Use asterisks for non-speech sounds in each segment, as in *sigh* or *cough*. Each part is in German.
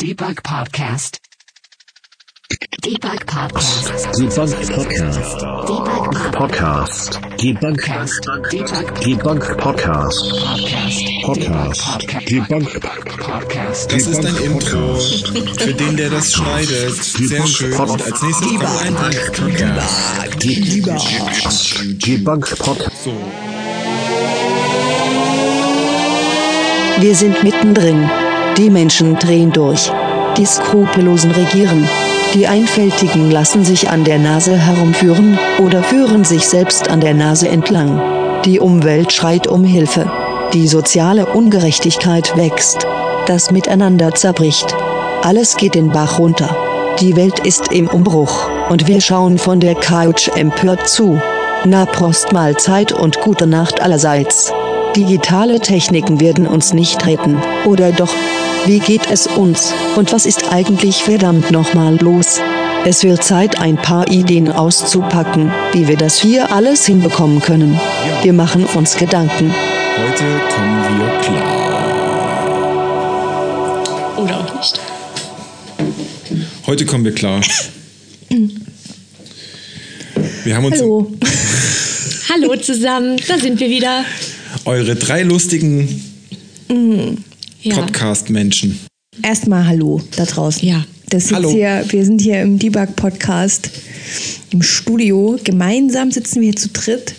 Debug Podcast. Debug Podcast. Debunk Podcast. Debug Podcast. Debunk Podcast. Debug Podcast. Podcast. Podcast. Debunk Podcast. Das ist ein Intro für den, der das schneidet. Sehr schön. Und als nächstes kommt ein Podcast. Debunk Podcast. So. Wir sind mittendrin. Die Menschen drehen durch. Die Skrupellosen regieren. Die Einfältigen lassen sich an der Nase herumführen oder führen sich selbst an der Nase entlang. Die Umwelt schreit um Hilfe. Die soziale Ungerechtigkeit wächst. Das Miteinander zerbricht. Alles geht den Bach runter. Die Welt ist im Umbruch und wir schauen von der Couch empört zu. Na Prost Mahlzeit und gute Nacht allerseits. Digitale Techniken werden uns nicht retten. Oder doch? Wie geht es uns? Und was ist eigentlich verdammt nochmal los? Es wird Zeit, ein paar Ideen auszupacken, wie wir das hier alles hinbekommen können. Wir machen uns Gedanken. Heute kommen wir klar. Oder auch nicht. Heute kommen wir klar. Wir haben uns Hallo. Hallo zusammen, da sind wir wieder. eure drei lustigen Ja. Podcast-Menschen. Erstmal Hallo da draußen. Ja. Das Hallo. Hier, wir sind hier im Debug-Podcast im Studio. Gemeinsam sitzen wir hier zu dritt.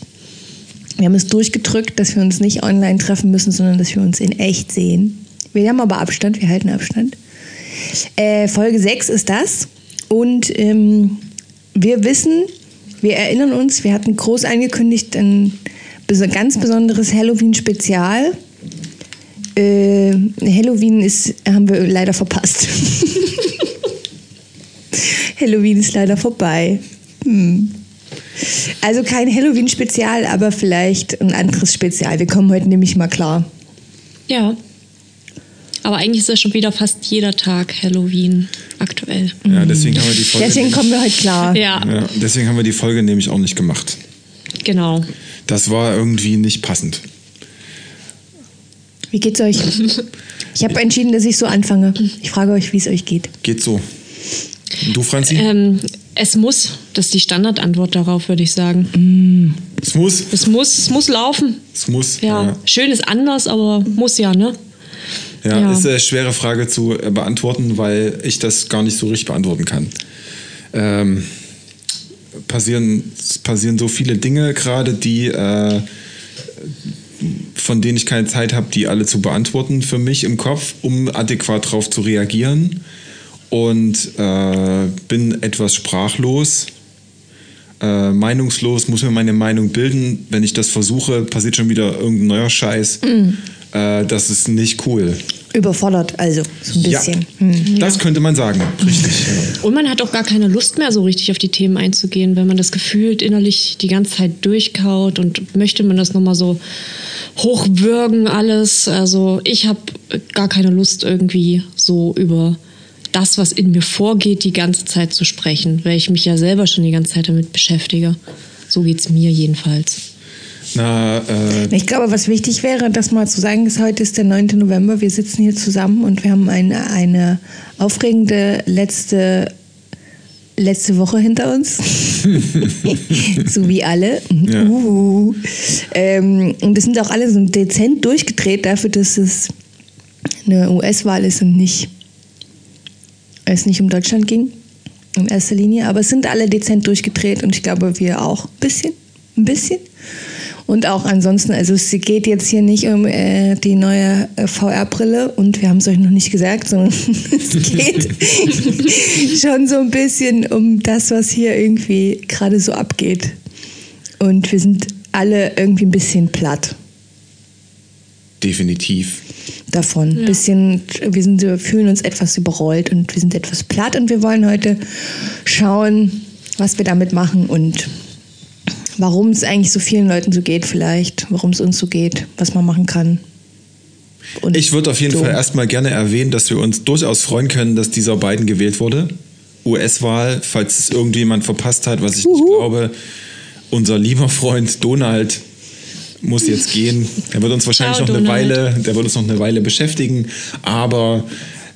Wir haben es durchgedrückt, dass wir uns nicht online treffen müssen, sondern dass wir uns in echt sehen. Wir haben aber Abstand, wir halten Abstand. Äh, Folge 6 ist das. Und ähm, wir wissen, wir erinnern uns, wir hatten groß angekündigt ein ganz besonderes Halloween-Spezial. Äh, Halloween ist, haben wir leider verpasst. *laughs* Halloween ist leider vorbei. Hm. Also kein Halloween-Spezial, aber vielleicht ein anderes Spezial. Wir kommen heute nämlich mal klar. Ja. Aber eigentlich ist ja schon wieder fast jeder Tag Halloween aktuell. Ja, deswegen haben wir die Folge. Deswegen kommen wir heute klar. Ja, ja, deswegen haben wir die Folge nämlich auch nicht gemacht. genau. Das war irgendwie nicht passend. Wie geht's euch? *laughs* Ich habe entschieden, dass ich so anfange. Ich frage euch, wie es euch geht. Geht so. Und du, Franzi? Ähm, es muss, das ist die Standardantwort darauf, würde ich sagen. es muss. Es muss, es muss laufen. Es muss. Ja. ja. Schön ist anders, aber muss ja, ne? Ja, Ja. ist eine schwere Frage zu äh, beantworten, weil ich das gar nicht so richtig beantworten kann. Ähm, passieren, es passieren so viele Dinge gerade, die äh, von denen ich keine Zeit habe, die alle zu beantworten für mich im Kopf, um adäquat darauf zu reagieren. Und äh, bin etwas sprachlos, äh, meinungslos, muss mir meine Meinung bilden. Wenn ich das versuche, passiert schon wieder irgendein neuer Scheiß. Äh, das ist nicht cool. Überfordert, also so ein bisschen. Ja, Hm. das könnte man sagen, richtig. Und man hat auch gar keine Lust mehr, so richtig auf die Themen einzugehen, wenn man das gefühlt innerlich die ganze Zeit durchkaut und möchte man das nochmal so hochwürgen, alles. Also ich habe gar keine Lust irgendwie so über das, was in mir vorgeht, die ganze Zeit zu sprechen, weil ich mich ja selber schon die ganze Zeit damit beschäftige. So geht's mir jedenfalls. Na, äh, Ich glaube, was wichtig wäre, das mal zu sagen, ist, heute ist der 9. November. Wir sitzen hier zusammen und wir haben eine, eine aufregende letzte, letzte Woche hinter uns. *laughs* so wie alle. Ja. Uh. Ähm, und es sind auch alle so dezent durchgedreht dafür, dass es eine US-Wahl ist und nicht, es nicht um Deutschland ging. In erster Linie. Aber es sind alle dezent durchgedreht und ich glaube, wir auch ein bisschen. Ein bisschen. Und auch ansonsten, also es geht jetzt hier nicht um äh, die neue äh, VR-Brille und wir haben es euch noch nicht gesagt, sondern *laughs* es geht *laughs* schon so ein bisschen um das, was hier irgendwie gerade so abgeht. Und wir sind alle irgendwie ein bisschen platt definitiv. davon. Bisschen, wir, sind, wir fühlen uns etwas überrollt und wir sind etwas platt und wir wollen heute schauen, was wir damit machen und warum es eigentlich so vielen Leuten so geht vielleicht, warum es uns so geht, was man machen kann. Und Ich würde auf jeden so. Fall erstmal gerne erwähnen, dass wir uns durchaus freuen können, dass dieser Biden gewählt wurde. US-Wahl, falls es irgendjemand verpasst hat, was ich nicht glaube. Unser lieber Freund Donald muss jetzt gehen. Der wird uns wahrscheinlich Ciao, noch eine Donald. Weile, der wird uns noch eine Weile beschäftigen, aber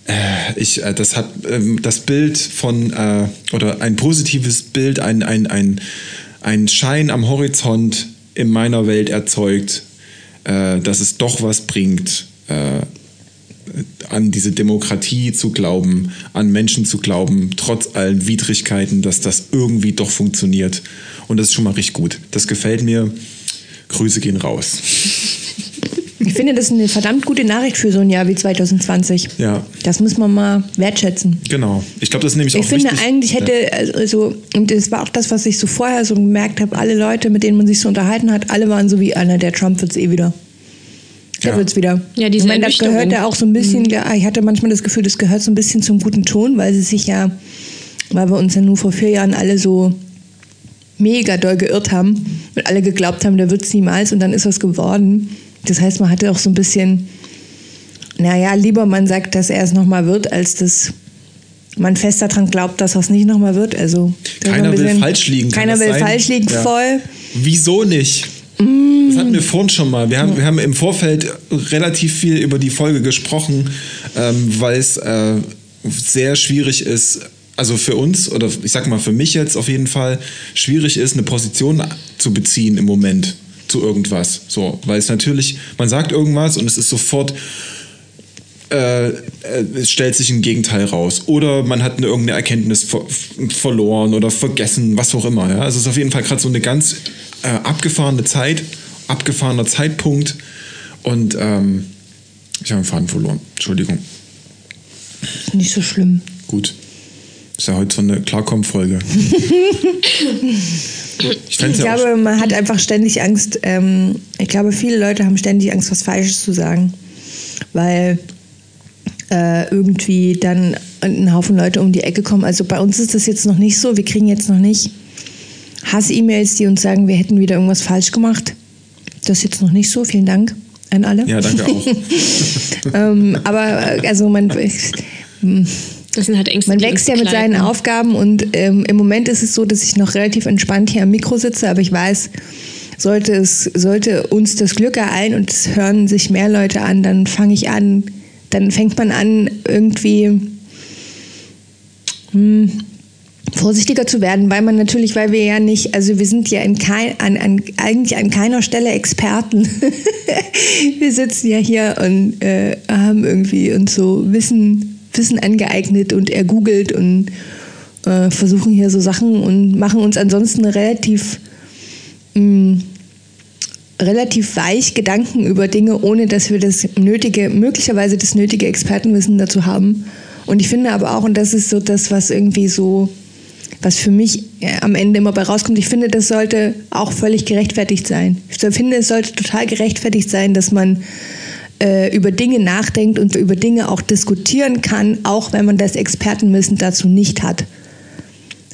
Äh, ich, äh, das hat ähm, das Bild von, äh, oder ein positives Bild, ein, ein, ein, ein Schein am Horizont in meiner Welt erzeugt, äh, dass es doch was bringt, äh, an diese Demokratie zu glauben, an Menschen zu glauben, trotz allen Widrigkeiten, dass das irgendwie doch funktioniert. Und das ist schon mal richtig gut. Das gefällt mir. Grüße gehen raus. *laughs* Ich finde, das ist eine verdammt gute Nachricht für so ein Jahr wie 2020. Ja. Das muss man mal wertschätzen. Genau. Ich glaube, das ist nämlich Ich auch finde wichtig. eigentlich hätte, also, und das war auch das, was ich so vorher so gemerkt habe, alle Leute, mit denen man sich so unterhalten hat, alle waren so wie, einer der Trump wird es eh wieder. Der Ja. wird's wieder. Ja, diese ich meine, das gehört ja auch so ein bisschen, ja, ich hatte manchmal das Gefühl, das gehört so ein bisschen zum guten Ton, weil sie sich ja, weil wir uns ja nur vor vier Jahren alle so mega doll geirrt haben und alle geglaubt haben, der wird's niemals und dann ist was geworden. Das heißt, man hatte auch so ein bisschen, naja, lieber man sagt, dass er es nochmal wird, als dass man fest daran glaubt, dass er es nicht nochmal wird. Also, Keiner ein will bisschen- falsch liegen. Keiner will sein? falsch liegen, Ja. voll. Wieso nicht? Das hatten wir vorhin schon mal. Wir haben, wir haben im Vorfeld relativ viel über die Folge gesprochen, ähm, weil es äh, sehr schwierig ist, also für uns oder ich sag mal für mich jetzt auf jeden Fall schwierig ist, eine Position zu beziehen im Moment zu irgendwas. So, weil es natürlich, man sagt irgendwas und es ist sofort äh, äh, es stellt sich ein Gegenteil raus. Oder man hat eine, irgendeine Erkenntnis ver verloren oder vergessen, was auch immer. Ja? Also es ist auf jeden Fall gerade so eine ganz äh, abgefahrene Zeit, abgefahrener Zeitpunkt. Und ähm, ich habe den Faden verloren. Entschuldigung. Nicht so schlimm. Gut. Ist ja heute so eine Klarkomm-Folge. *laughs* ich Ich ja glaube, man hat einfach ständig Angst. Ähm, ich glaube, viele Leute haben ständig Angst, was Falsches zu sagen, weil äh, irgendwie dann ein Haufen Leute um die Ecke kommen. Also bei uns ist das jetzt noch nicht so. Wir kriegen jetzt noch nicht Hass-E-Mails, die uns sagen, wir hätten wieder irgendwas falsch gemacht. Das ist jetzt noch nicht so. Vielen Dank an alle. Ja, danke auch. *laughs* ähm, aber äh, also man, Das sind halt Ängste. man wächst ja mit seinen. Aufgaben und ähm, im Moment ist es so, dass ich noch relativ entspannt hier am Mikro sitze, aber ich weiß, sollte, es, sollte uns das Glück ereilen und es hören sich mehr Leute an, dann fange ich an, dann fängt man an, irgendwie hm, vorsichtiger zu werden, weil man natürlich, weil wir ja nicht, also wir sind ja in kein, an, an, eigentlich an keiner Stelle Experten. *laughs* wir sitzen ja hier und äh, haben irgendwie uns so Wissen, Wissen angeeignet und ergoogelt und äh, versuchen hier so Sachen und machen uns ansonsten relativ mh, relativ weich Gedanken über Dinge, ohne dass wir das nötige, möglicherweise das nötige Expertenwissen dazu haben. Und ich finde aber auch, und das ist so das, was irgendwie so, was für mich äh, am Ende immer bei rauskommt, ich finde, das sollte auch völlig gerechtfertigt sein. Ich finde, es sollte total gerechtfertigt sein, dass man äh, über Dinge nachdenkt und über Dinge auch diskutieren kann, auch wenn man das Expertenwissen dazu nicht hat.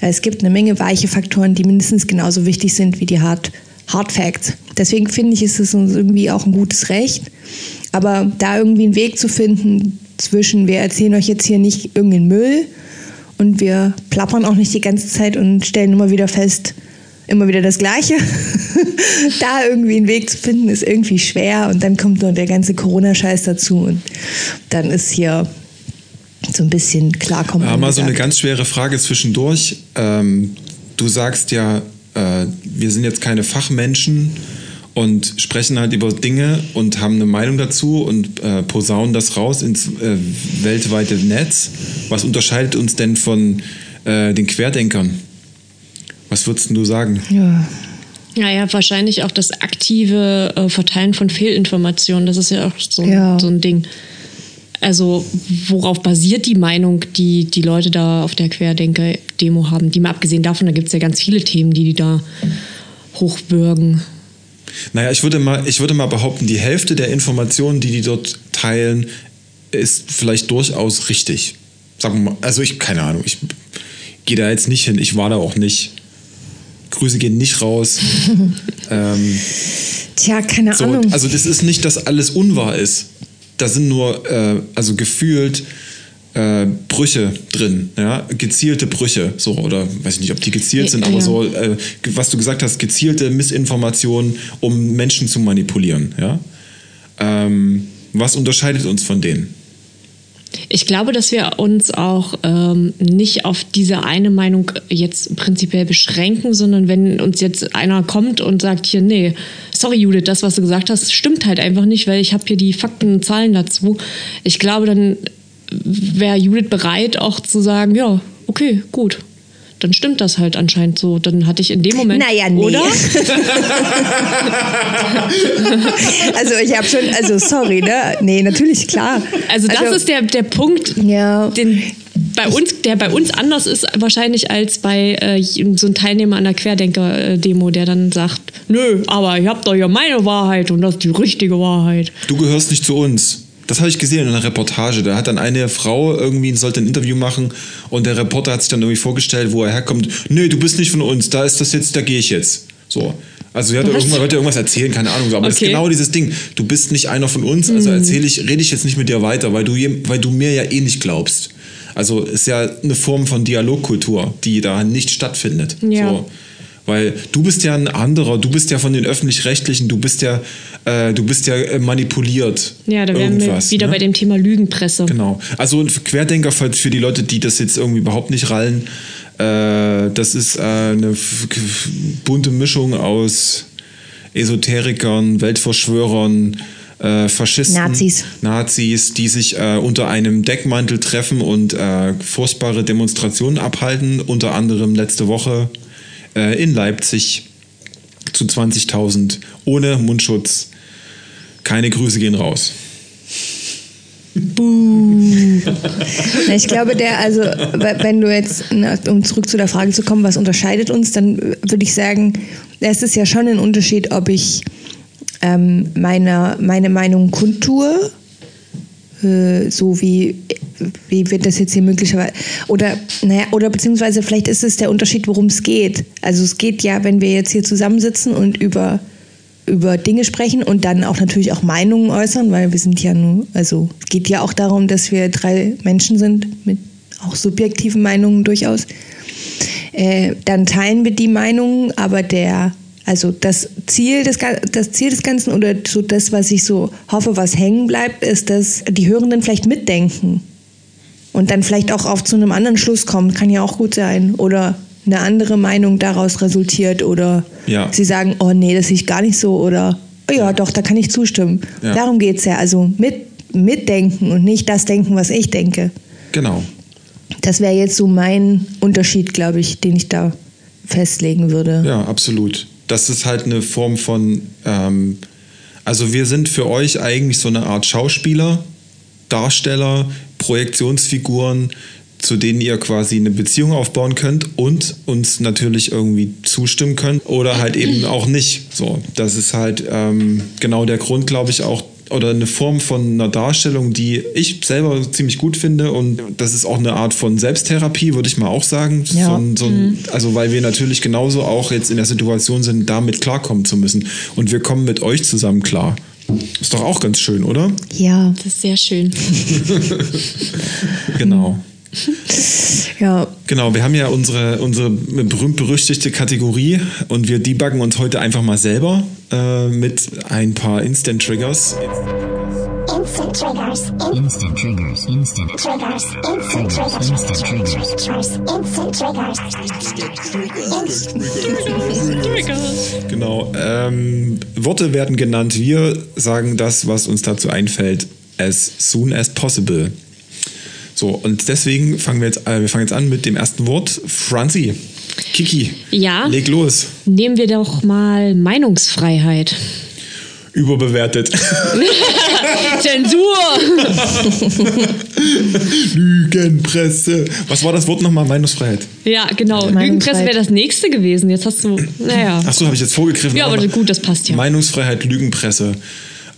Es gibt eine Menge weiche Faktoren, die mindestens genauso wichtig sind wie die Hard, Hard Facts. Deswegen finde ich, ist es uns irgendwie auch ein gutes Recht. Aber da irgendwie einen Weg zu finden zwischen, wir erzählen euch jetzt hier nicht irgendeinen Müll und wir plappern auch nicht die ganze Zeit und stellen immer wieder fest, immer wieder das Gleiche. *laughs* da irgendwie einen Weg zu finden, ist irgendwie schwer und dann kommt noch der ganze Corona-Scheiß dazu und dann ist hier so ein bisschen klarkommen. Ja, mal so eine ganz schwere Frage zwischendurch. Ähm, du sagst ja, äh, wir sind jetzt keine Fachmenschen und sprechen halt über Dinge und haben eine Meinung dazu und äh, posaunen das raus ins äh, weltweite Netz. Was unterscheidet uns denn von äh, den Querdenkern? Was würdest du sagen? Ja. Ja, ja, wahrscheinlich auch das aktive äh, Verteilen von Fehlinformationen. Das ist ja auch so, Ja. so ein Ding. Also, worauf basiert die Meinung, die die Leute da auf der Querdenker-Demo haben? Die mal abgesehen davon, da gibt es ja ganz viele Themen, die die da hochbürgen. Naja, ich würde, mal, ich würde mal behaupten, die Hälfte der Informationen, die die dort teilen, ist vielleicht durchaus richtig. Sagen wir mal, also ich, keine Ahnung, ich gehe da jetzt nicht hin, ich war da auch nicht. Grüße gehen nicht raus. *laughs* ähm, Tja, keine so, Ahnung. also das ist nicht, dass alles unwahr ist. Da sind nur, äh, also gefühlt äh, Brüche drin, ja, gezielte Brüche, so oder weiß ich nicht, ob die gezielt sind, Ja, aber ja. so, äh, was du gesagt hast, gezielte Missinformationen, um Menschen zu manipulieren, ja. Ähm, was unterscheidet uns von denen? Ich glaube, dass wir uns auch ähm, nicht auf diese eine Meinung jetzt prinzipiell beschränken, sondern wenn uns jetzt einer kommt und sagt hier, nee, sorry Judith, das, was du gesagt hast, stimmt halt einfach nicht, weil ich habe hier die Fakten und Zahlen dazu. Ich glaube, dann wäre Judith bereit, auch zu sagen, ja, okay, gut. Dann stimmt das halt anscheinend so. Dann hatte ich in dem Moment. Naja, nee. Oder? *laughs* Also ich habe schon, also sorry, ne? Nee, natürlich, klar. Also das ist der, der Punkt, Ja. den bei uns, der bei uns anders ist wahrscheinlich als bei äh, so einem Teilnehmer an der Querdenker-Demo, der dann sagt, nö, aber ich hab doch ja meine Wahrheit und das ist die richtige Wahrheit. Du gehörst nicht zu uns. Das habe ich gesehen in einer Reportage. Da hat dann eine Frau irgendwie sollte ein Interview machen und der Reporter hat sich dann irgendwie vorgestellt, wo er herkommt. Nö, du bist nicht von uns. Da ist das jetzt, da gehe ich jetzt. So. Also sie hat irgendwann wollte irgendwas erzählen, keine Ahnung. Aber das ist Okay. genau dieses Ding. Du bist nicht einer von uns, also erzähle ich, rede ich jetzt nicht mit dir weiter, weil du, weil du mir ja eh nicht glaubst. Also ist ja eine Form von Dialogkultur, die da nicht stattfindet. Ja. So. Weil du bist ja ein anderer, du bist ja von den öffentlich-rechtlichen, du bist ja, äh, du bist ja äh, manipuliert. Ja, da wären wir wieder ne? bei dem Thema Lügenpresse. Genau. Also ein Querdenker für die Leute, die das jetzt irgendwie überhaupt nicht rallen, äh, das ist äh, eine bunte Mischung aus Esoterikern, Weltverschwörern, äh, Faschisten, Nazis. Nazis, die sich äh, unter einem Deckmantel treffen und äh, furchtbare Demonstrationen abhalten. Unter anderem letzte Woche äh, in Leipzig zu 20.000 ohne Mundschutz. Keine Grüße gehen raus. Na, Ich glaube, der, also, we- wenn du jetzt, um zurück zu der Frage zu kommen, was unterscheidet uns, dann würde ich sagen, es ist ja schon ein Unterschied, ob ich ähm, meine, meine Meinung kundtue, äh, so wie, wie wird das jetzt hier möglicherweise, oder, naja, oder beziehungsweise vielleicht ist es der Unterschied, worum es geht. Also es geht ja, wenn wir jetzt hier zusammensitzen und über über Dinge sprechen und dann auch natürlich auch Meinungen äußern, weil wir sind ja nur, also es geht ja auch darum, dass wir drei Menschen sind mit auch subjektiven Meinungen durchaus. Äh, dann teilen wir die Meinungen, aber der, also das Ziel des, das Ziel des Ganzen oder so das, was ich so hoffe, was hängen bleibt, ist, dass die Hörenden vielleicht mitdenken und dann vielleicht auch auf zu einem anderen Schluss kommen, kann ja auch gut sein. Oder eine andere Meinung daraus resultiert oder Ja. sie sagen, oh nee, das sehe ich gar nicht so oder oh ja, doch, da kann ich zustimmen. Ja. Darum geht es ja. Also mit, mitdenken und nicht das denken, was ich denke. Genau. Das wäre jetzt so mein Unterschied, glaube ich, den ich da festlegen würde. Ja, absolut. Das ist halt eine Form von, ähm, also wir sind für euch eigentlich so eine Art Schauspieler, Darsteller, Projektionsfiguren, zu denen ihr quasi eine Beziehung aufbauen könnt und uns natürlich irgendwie zustimmen könnt oder halt eben auch nicht. So, das ist halt ähm, genau der Grund, glaube ich, auch oder eine Form von einer Darstellung, die ich selber ziemlich gut finde und das ist auch eine Art von Selbsttherapie, würde ich mal auch sagen. Ja. So ein, so ein, also weil wir natürlich genauso auch jetzt in der Situation sind, damit klarkommen zu müssen und wir kommen mit euch zusammen klar. Ist doch auch ganz schön, oder? Ja, Das ist sehr schön. *laughs* Genau. ja. Genau, wir haben ja unsere, unsere berühmt-berüchtigte Kategorie und wir debuggen uns heute einfach mal selber äh, mit ein paar Instant Triggers. Instant triggers. Instant triggers. Instant Triggers. Instant triggers. Instant triggers. Instant triggers. Genau. Ähm, Worte werden genannt. Wir sagen das, was uns dazu einfällt, as soon as possible. So, und deswegen fangen wir jetzt, äh, wir fangen jetzt an mit dem ersten Wort. Franzi, Kiki, Ja. leg los. Nehmen wir doch mal Meinungsfreiheit. Überbewertet. *laughs* Zensur! *laughs* Lügenpresse. Was war das Wort nochmal? Meinungsfreiheit. Ja, genau. Lügenpresse wäre das nächste gewesen. Jetzt hast du, naja. Achso, habe ich jetzt vorgegriffen. Ja, aber Aber gut, das passt ja. Meinungsfreiheit, Lügenpresse.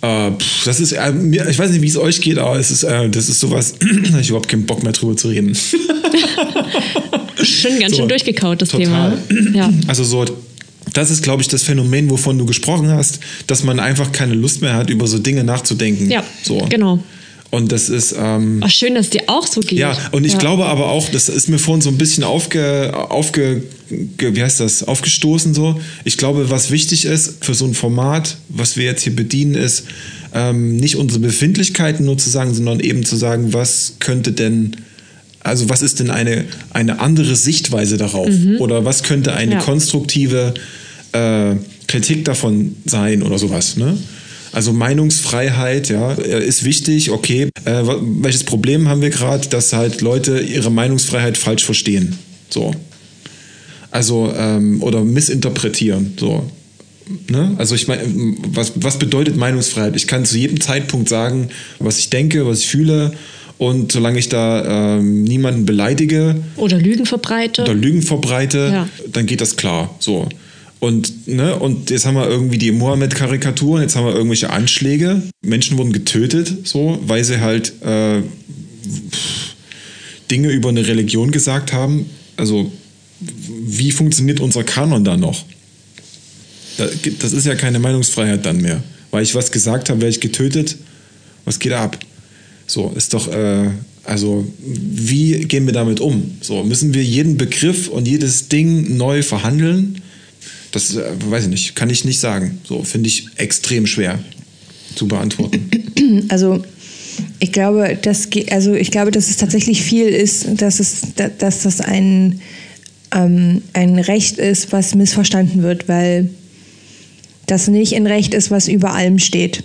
Äh, pff, das ist, äh, ich weiß nicht, wie es euch geht, aber es ist, äh, das ist sowas, *clears throat* da hab ich überhaupt keinen Bock mehr drüber zu reden. *laughs* Schon ganz So, schön durchgekaut, das total. Thema. Ja. Also so, das ist, glaube ich, das Phänomen, wovon du gesprochen hast, dass man einfach keine Lust mehr hat, über so Dinge nachzudenken. Ja, so. genau. Und das ist, ähm, Ach, schön, dass dir auch so geht. ja, und ich Ja. glaube aber auch, das ist mir vorhin so ein bisschen aufge, aufge, ge- wie heißt das, aufgestoßen so. Ich glaube, was wichtig ist für so ein Format, was wir jetzt hier bedienen, ist, ähm, nicht unsere Befindlichkeiten nur zu sagen, sondern eben zu sagen, was könnte denn, also was ist denn eine, eine andere Sichtweise darauf? Oder was könnte eine Ja. konstruktive äh, Kritik davon sein oder sowas, ne? Also Meinungsfreiheit, ja, äh, ist wichtig, okay. Äh, welches Problem haben wir gerade, dass halt Leute ihre Meinungsfreiheit falsch verstehen? So. Also, ähm, oder missinterpretieren, so. Ne? Also ich meine, was, was bedeutet Meinungsfreiheit? Ich kann zu jedem Zeitpunkt sagen, was ich denke, was ich fühle. Und solange ich da ähm, niemanden beleidige Oder Lügen verbreite. oder Lügen verbreite, Ja. dann geht das klar. So. Und, ne, und jetzt haben wir irgendwie die Mohammed-Karikaturen, jetzt haben wir irgendwelche Anschläge. Menschen wurden getötet, so, weil sie halt äh, Dinge über eine Religion gesagt haben. Also, wie funktioniert unser Kanon da noch? Da, das ist ja keine Meinungsfreiheit dann mehr. Weil ich was gesagt habe, werde ich getötet. Was geht ab? So, ist doch, äh, also, wie gehen wir damit um? So, müssen wir jeden Begriff und jedes Ding neu verhandeln? Das äh, weiß ich nicht, kann ich nicht sagen. So, finde ich extrem schwer zu beantworten. *clears throat* Also ich glaube, dass, also ich glaube, dass es tatsächlich viel ist, dass, es, da- dass das ein, ähm, ein Recht ist, was missverstanden wird, weil das nicht ein Recht ist, was über allem steht.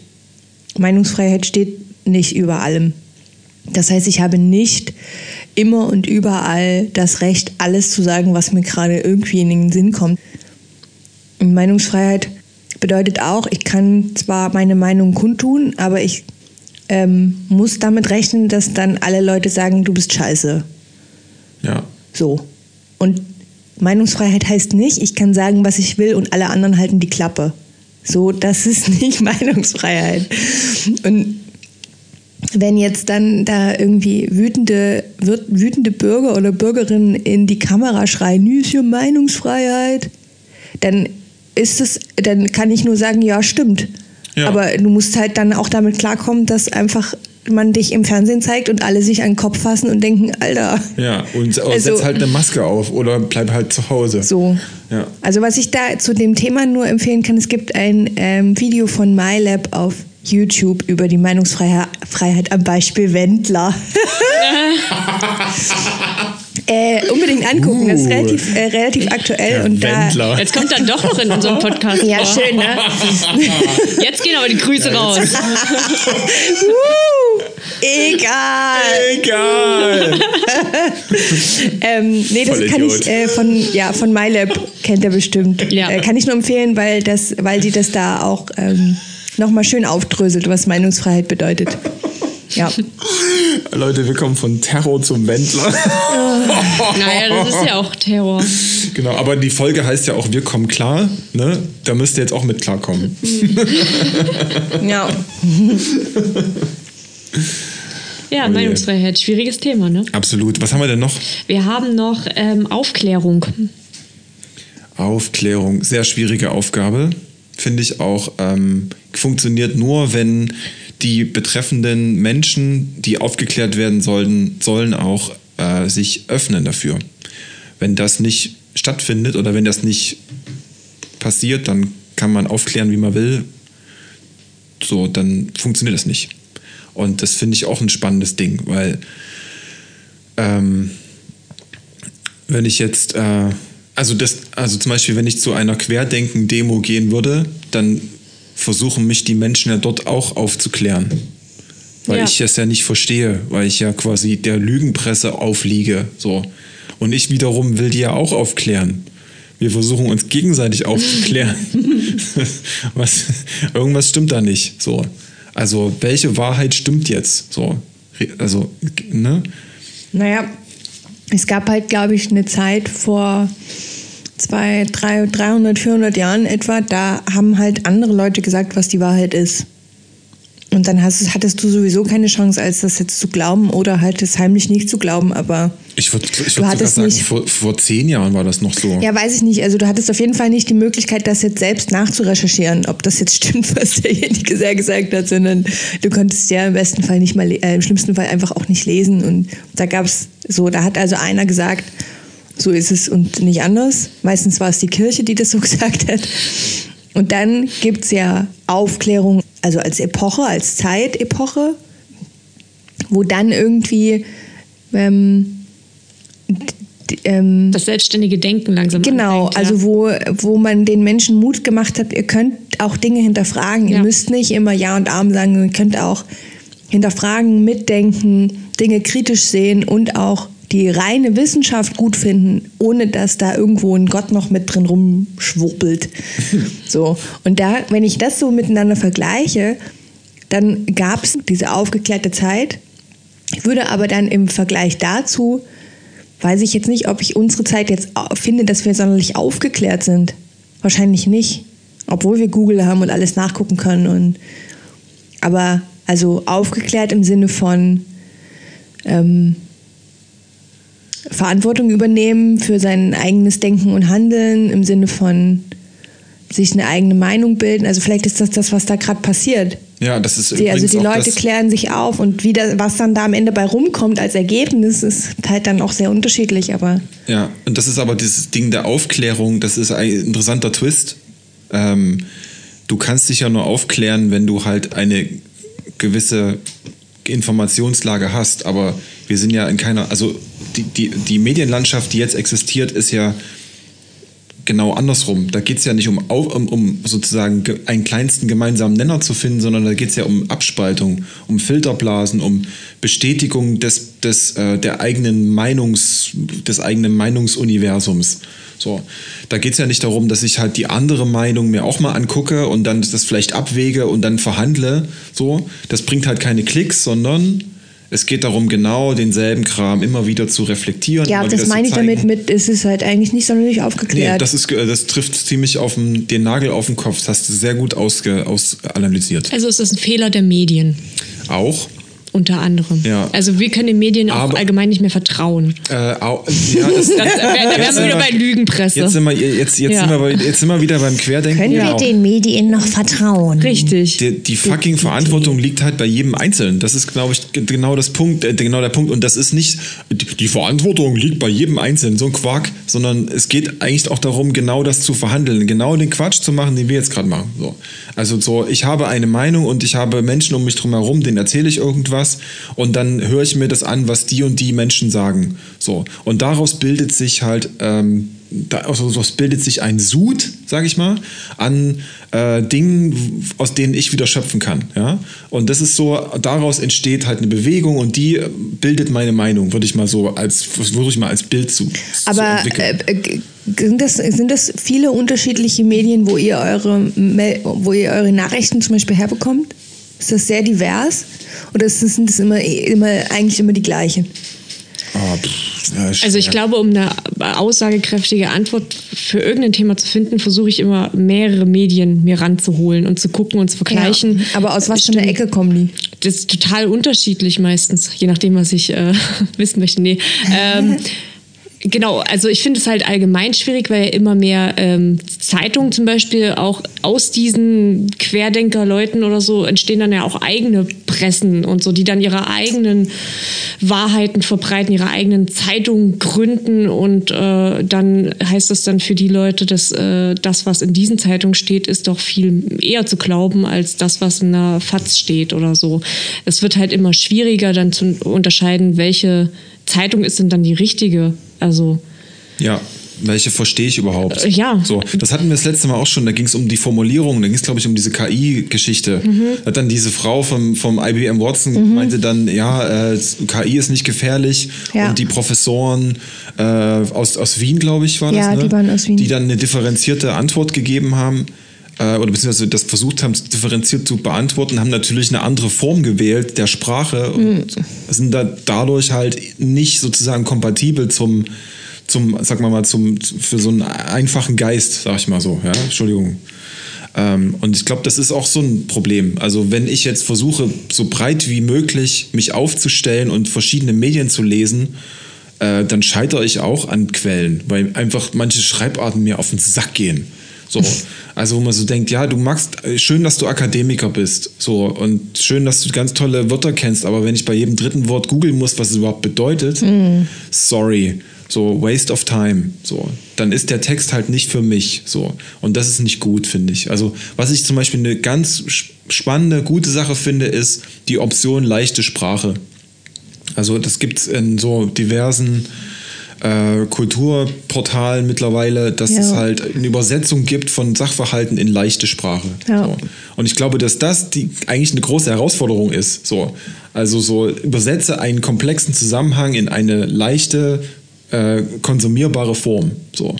Meinungsfreiheit steht nicht über allem. Das heißt, ich habe nicht immer und überall das Recht, alles zu sagen, was mir gerade irgendwie in den Sinn kommt. Und Meinungsfreiheit bedeutet auch, ich kann zwar meine Meinung kundtun, aber ich ähm, muss damit rechnen, dass dann alle Leute sagen, du bist scheiße. Ja. So. Und Meinungsfreiheit heißt nicht, ich kann sagen, was ich will und alle anderen halten die Klappe. So, das ist *laughs* nicht Meinungsfreiheit. Und wenn jetzt dann da irgendwie wütende, wüt- wütende Bürger oder Bürgerinnen in die Kamera schreien, "Nö, ist hier Meinungsfreiheit, dann ist es, dann kann ich nur sagen, ja, stimmt. Ja. Aber du musst halt dann auch damit klarkommen, dass einfach man dich im Fernsehen zeigt und alle sich an den Kopf fassen und denken, Alter. Ja, und Also- setz halt eine Maske auf oder bleib halt zu Hause. So. Ja. Also was ich da zu dem Thema nur empfehlen kann, es gibt ein ähm, Video von MyLab auf YouTube über die Meinungsfreiheit Freiheit am Beispiel Wendler. *laughs* *laughs* äh, unbedingt angucken, das ist Uh. relativ, äh, relativ aktuell. Der und da. Jetzt kommt dann doch noch in unserem Podcast Ja, vor. schön, ne? *laughs* Jetzt gehen aber die Grüße raus. Uh, *laughs* egal. Egal. *laughs* Ähm, nee, das kann Vollidiot. ich äh, von, ja, von MyLab kennt er bestimmt. Ja. Äh, kann ich nur empfehlen, weil, das, weil die das da auch ähm, nochmal schön aufdröselt, was Meinungsfreiheit bedeutet. Ja. *laughs* Leute, wir kommen von Terror zum Wendler. *laughs* Naja, das ist ja auch Terror. genau, aber die Folge heißt ja auch Wir kommen klar. Ne? Da müsst ihr jetzt auch mit klarkommen. *laughs* ja. Ja, Oh. Meinungsfreiheit, schwieriges Thema, ne? Absolut. Was haben wir denn noch? Wir haben noch ähm, Aufklärung. Aufklärung, sehr schwierige Aufgabe. Finde ich auch, ähm, funktioniert nur, wenn die betreffenden Menschen, die aufgeklärt werden sollen, sollen auch äh, sich öffnen dafür. Wenn das nicht stattfindet oder wenn das nicht passiert, dann kann man aufklären, wie man will. So, dann funktioniert das nicht. Und das finde ich auch ein spannendes Ding, weil ähm, wenn ich jetzt, äh, also das, also zum Beispiel, wenn ich zu einer Querdenken-Demo gehen würde, dann versuchen mich die Menschen ja dort auch aufzuklären. Weil Ja. ich es ja nicht verstehe, weil ich ja quasi der Lügenpresse aufliege. So. Und ich wiederum will die ja auch aufklären. Wir versuchen uns gegenseitig *laughs* aufzuklären. *laughs* Was, irgendwas stimmt da nicht. So. Also, welche Wahrheit stimmt jetzt? So. Also, ne? Naja, es gab halt, glaube ich, eine Zeit vor zwei, drei, 300, 400 Jahren etwa, da haben halt andere Leute gesagt, was die Wahrheit ist. Und dann hast, hattest du sowieso keine Chance, als das jetzt zu glauben oder halt es heimlich nicht zu glauben, aber Ich würde ich würd sogar sagen, nicht- vor, vor zehn Jahren war das noch so. ja, weiß ich nicht. Also du hattest auf jeden Fall nicht die Möglichkeit, das jetzt selbst nachzurecherchieren, ob das jetzt *laughs* stimmt, was derjenige sehr gesagt hat, sondern du konntest ja im besten Fall nicht mal, äh, im schlimmsten Fall einfach auch nicht lesen. Und da gab es so, da hat also einer gesagt, so ist es und nicht anders. Meistens war es die Kirche, die das so *laughs* gesagt hat. Und dann gibt es ja Aufklärung also als Epoche, als Zeitepoche, wo dann irgendwie ähm, ähm, Das selbstständige Denken langsam Genau, anfängt, ja. also wo, wo man den Menschen Mut gemacht hat, ihr könnt auch Dinge hinterfragen. Ihr Ja. müsst nicht immer Ja und Arm sagen, ihr könnt auch hinterfragen, mitdenken, Dinge kritisch sehen und auch die reine Wissenschaft gut finden, ohne dass da irgendwo ein Gott noch mit drin rumschwurbelt. *laughs* so. Und da, wenn ich das so miteinander vergleiche, dann gab es diese aufgeklärte Zeit. Ich würde aber dann im Vergleich dazu weiß ich jetzt nicht, ob ich unsere Zeit jetzt finde, dass wir sonderlich aufgeklärt sind. Wahrscheinlich nicht. Obwohl wir Google haben und alles nachgucken können. Und, aber also aufgeklärt im Sinne von ähm, Verantwortung übernehmen für sein eigenes Denken und Handeln, im Sinne von sich eine eigene Meinung bilden. Also vielleicht ist das das, was da gerade passiert. Ja, das ist Die, also die Leute das, klären sich auf und wie da, was dann da am Ende bei rumkommt als Ergebnis, ist halt dann auch sehr unterschiedlich, aber Ja, und das ist aber dieses Ding der Aufklärung, das ist ein interessanter Twist. Ähm, du kannst dich ja nur aufklären, wenn du halt eine gewisse Informationslage hast, aber wir sind ja in keiner, also die, die, die Medienlandschaft, die jetzt existiert, ist ja genau andersrum. Da geht es ja nicht um, um, um sozusagen ge- einen kleinsten gemeinsamen Nenner zu finden, sondern da geht es ja um Abspaltung, um Filterblasen, um Bestätigung des, des, äh, der eigenen Meinungs, des eigenen Meinungsuniversums. So, da geht es ja nicht darum, dass ich halt die andere Meinung mir auch mal angucke und dann das vielleicht abwäge und dann verhandle. So, das bringt halt keine Klicks, sondern es geht darum, genau denselben Kram immer wieder zu reflektieren. ja, das meine ich damit mit, es ist halt eigentlich nicht sonderlich Nee, aufgeklärt. das, ist, das trifft ziemlich auf den, den Nagel auf den Kopf. Das hast du sehr gut ausge, ausanalysiert. Also ist das ein Fehler der Medien, Auch. Unter anderem. Ja. Also wir können den Medien auch Aber- allgemein nicht mehr vertrauen. Äh, au, ja, das, Da, da, da wären wir wieder bei Lügenpresse. jetzt, sind wir, jetzt, jetzt, Ja. sind wir, bei- jetzt sind wir wieder beim Querdenken. Können Wir wir den Medien noch vertrauen. Richtig. Die, die fucking Verantwortung liegt halt bei jedem Einzelnen. Das ist, glaube ich, ge- genau das Punkt, äh, genau der Punkt. Und das ist nicht, die, die Verantwortung liegt bei jedem Einzelnen, so ein Quark, sondern es geht eigentlich auch darum, genau das zu verhandeln, genau den Quatsch zu machen, den wir jetzt gerade machen. So. Also so, ich habe eine Meinung und ich habe Menschen um mich drum herum, denen erzähle ich irgendwas und dann höre ich mir das an, was die und die Menschen sagen. So. Und daraus bildet sich halt, ähm, da, also daraus bildet sich ein Sud, sage ich mal, an äh, Dingen, aus denen ich wieder schöpfen kann. Ja? Und das ist so, daraus entsteht halt eine Bewegung und die äh, bildet meine Meinung, würde ich mal so als, würde ich mal als Bild zu, zu Aber entwickeln. äh, äh, sind, das, sind das viele unterschiedliche Medien, wo ihr eure wo ihr eure Nachrichten zum Beispiel herbekommt? Ist das sehr divers? Oder das, sind das immer, immer eigentlich immer die gleichen? Also ich glaube, um eine aussagekräftige Antwort für irgendein Thema zu finden, versuche ich immer mehrere Medien mir ranzuholen und zu gucken und zu vergleichen. Ja, aber aus was für einer. Ecke kommen die? Das ist total unterschiedlich meistens, je nachdem, was ich äh, *laughs* wissen möchte. Nee. Ähm, *laughs* genau, also ich finde es halt allgemein schwierig, weil ja immer mehr ähm, Zeitungen zum Beispiel auch aus diesen Querdenker-Leuten oder so entstehen dann ja auch eigene Pressen und so, die dann ihre eigenen Wahrheiten verbreiten, ihre eigenen Zeitungen gründen und äh, dann heißt das dann für die Leute, dass äh, das, was in diesen Zeitungen steht, ist doch viel eher zu glauben als das, was in der FAZ steht oder so. Es wird halt immer schwieriger dann zu unterscheiden, welche Zeitung ist denn dann die richtige. Also Ja, welche verstehe ich überhaupt? Äh, ja. So, das hatten wir das letzte Mal auch schon, da ging es um die Formulierung, da ging es, glaube ich, um diese KI-Geschichte. Mhm. Hat dann diese Frau vom, vom IBM Watson meinte dann, ja, äh, KI ist nicht gefährlich Ja. und die Professoren äh, aus, aus Wien, glaube ich, war das, Ja, ne? die waren aus Wien. die dann eine differenzierte Antwort gegeben haben äh, oder beziehungsweise das versucht haben, differenziert zu beantworten, haben natürlich eine andere Form gewählt der Sprache und Mhm. sind da dadurch halt nicht sozusagen kompatibel zum, zum, sag mal mal, zum, für so einen einfachen Geist, sag ich mal so, ja, Entschuldigung. Ähm, und ich glaube, das ist auch so ein Problem. Also wenn ich jetzt versuche, so breit wie möglich mich aufzustellen und verschiedene Medien zu lesen, äh, dann scheitere ich auch an Quellen, weil einfach manche Schreibarten mir auf den Sack gehen. So, *laughs* Also wo man so denkt, ja, du magst, äh, schön, dass du Akademiker bist, so und schön, dass du ganz tolle Wörter kennst, aber wenn ich bei jedem dritten Wort googeln muss, was es überhaupt bedeutet, sorry, so waste of time, so, dann ist der Text halt nicht für mich, so und das ist nicht gut, finde ich. Also was ich zum Beispiel eine ganz spannende, gute Sache finde, ist die Option leichte Sprache. Also das gibt es in so diversen äh, Kulturportalen mittlerweile, dass Ja. es halt eine Übersetzung gibt von Sachverhalten in leichte Sprache. Ja. So. Und ich glaube, dass das die eigentlich eine große Herausforderung ist. So. Also so übersetze einen komplexen Zusammenhang in eine leichte, äh, konsumierbare Form. So.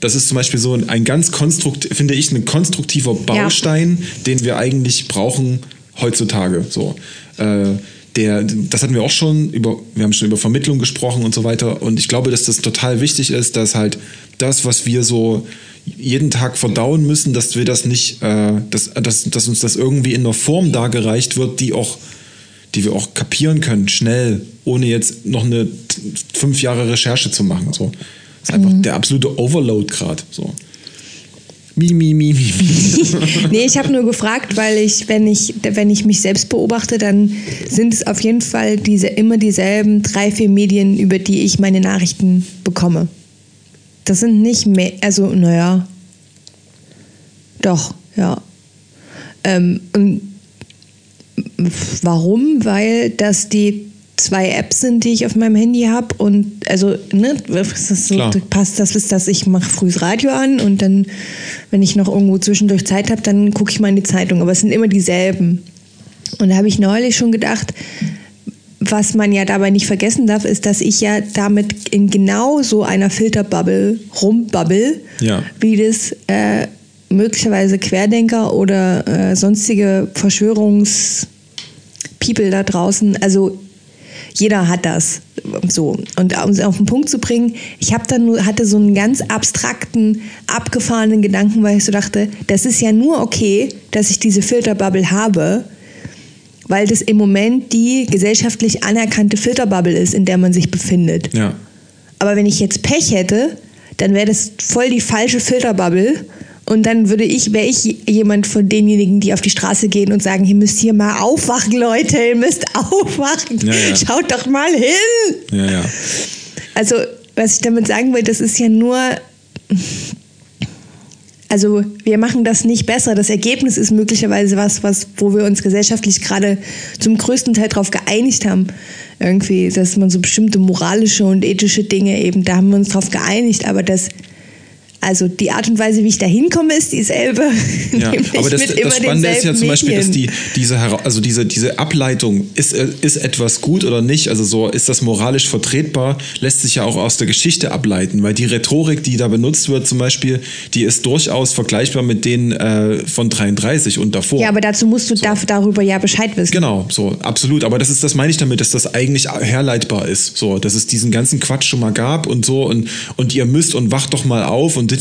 Das ist zum Beispiel so ein, ganz konstrukt, finde ich, ein konstruktiver Baustein, den wir eigentlich brauchen heutzutage. So. Äh, der, das hatten wir auch schon über, wir haben schon über Vermittlung gesprochen und so weiter. Und ich glaube, dass das total wichtig ist, dass halt das, was wir so jeden Tag verdauen müssen, dass wir das nicht, äh, dass, dass, dass uns das irgendwie in einer Form dargereicht wird, die auch, die wir auch kapieren können, schnell, ohne jetzt noch eine fünf Jahre Recherche zu machen. So. Das ist einfach der absolute Overload gerade. So. Mi, mi, mi, mi, mi. *laughs* Nee, ich habe nur gefragt, weil ich, wenn ich, wenn ich mich selbst beobachte, dann sind es auf jeden Fall diese immer dieselben drei, vier Medien, über die ich meine Nachrichten bekomme. Das sind nicht mehr, also naja, doch, ja. Ähm, und warum? Weil das die zwei Apps sind, die ich auf meinem Handy habe und also ne, das so, passt das ist das, ich mache frühes Radio an und dann, wenn ich noch irgendwo zwischendurch Zeit habe, dann gucke ich mal in die Zeitung. Aber es sind immer dieselben. Und da habe ich neulich schon gedacht, was man ja dabei nicht vergessen darf, ist, dass ich ja damit in genau so einer Filterbubble rumbabbel, Ja. wie das äh, möglicherweise Querdenker oder äh, sonstige Verschwörungspeople da draußen, also jeder hat das so. Und um es auf den Punkt zu bringen, ich habe dann nur, hatte so einen ganz abstrakten, abgefahrenen Gedanken, weil ich so dachte, das ist ja nur okay, dass ich diese Filterbubble habe, weil das im Moment die gesellschaftlich anerkannte Filterbubble ist, in der man sich befindet. Ja. Aber wenn ich jetzt Pech hätte, dann wäre das voll die falsche Filterbubble. Und dann würde ich, wäre ich jemand von denjenigen, die auf die Straße gehen und sagen, ihr müsst hier mal aufwachen, Leute, ihr müsst aufwachen. Ja, ja. Schaut doch mal hin. Ja. Also, was ich damit sagen will, das ist ja nur. Also, wir machen das nicht besser. Das Ergebnis ist möglicherweise was, was, wo wir uns gesellschaftlich gerade zum größten Teil darauf geeinigt haben. Irgendwie, dass man so bestimmte moralische und ethische Dinge eben, da haben wir uns drauf geeinigt, aber das. Also die Art und Weise, wie ich da hinkomme, ist dieselbe. *laughs* Ja, aber das, das Spannende ist ja zum Beispiel, dass die, diese, also diese, diese Ableitung, ist, äh, ist etwas gut oder nicht, also so, ist das moralisch vertretbar, lässt sich ja auch aus der Geschichte ableiten, weil die Rhetorik, die da benutzt wird zum Beispiel, die ist durchaus vergleichbar mit denen äh, von 33 und davor. Ja, aber dazu musst du darf darüber ja Bescheid wissen. Genau, so, absolut. Aber das ist, das meine ich damit, dass das eigentlich herleitbar ist. So, dass es diesen ganzen Quatsch schon mal gab und so und, und ihr müsst und wacht doch mal auf und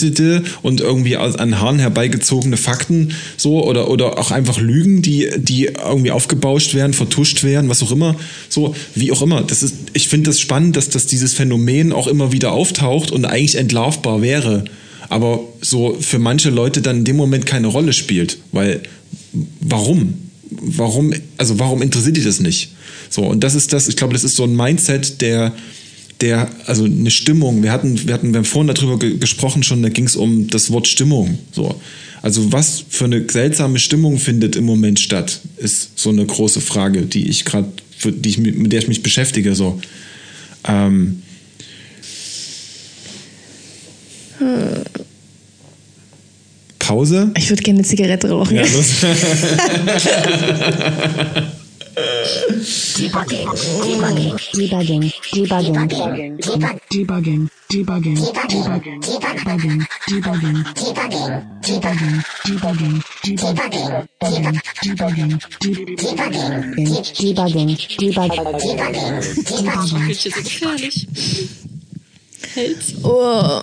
und irgendwie an Haaren herbeigezogene Fakten so oder, oder auch einfach Lügen, die, die irgendwie aufgebauscht werden, vertuscht werden, was auch immer. So, wie auch immer. Das ist, ich finde das spannend, dass, dass dieses Phänomen auch immer wieder auftaucht und eigentlich entlarvbar wäre. Aber so für manche Leute dann in dem Moment keine Rolle spielt. Weil, warum? warum, also warum interessiert die das nicht? So, und das ist das, ich glaube, das ist so ein Mindset, der, der, also eine Stimmung, wir hatten, wir hatten, wir haben vorhin darüber ge gesprochen schon, da ging es um das Wort Stimmung. So. Also was für eine seltsame Stimmung findet im Moment statt, ist so eine große Frage, die ich gerade, die ich, mit mit der ich mich beschäftige. So. Ähm, Pause? Ich würde gerne eine Zigarette rauchen. Ja, los. *laughs* *laughs* Debugging. Debugging. Debugging, debugging, Debugging. debugging, debugging, debugging, debugging, debugging, Debugging. debugging, debugging, debugging, debugging, debugging, debugging. Küche ist gefährlich. Hält's. Oh.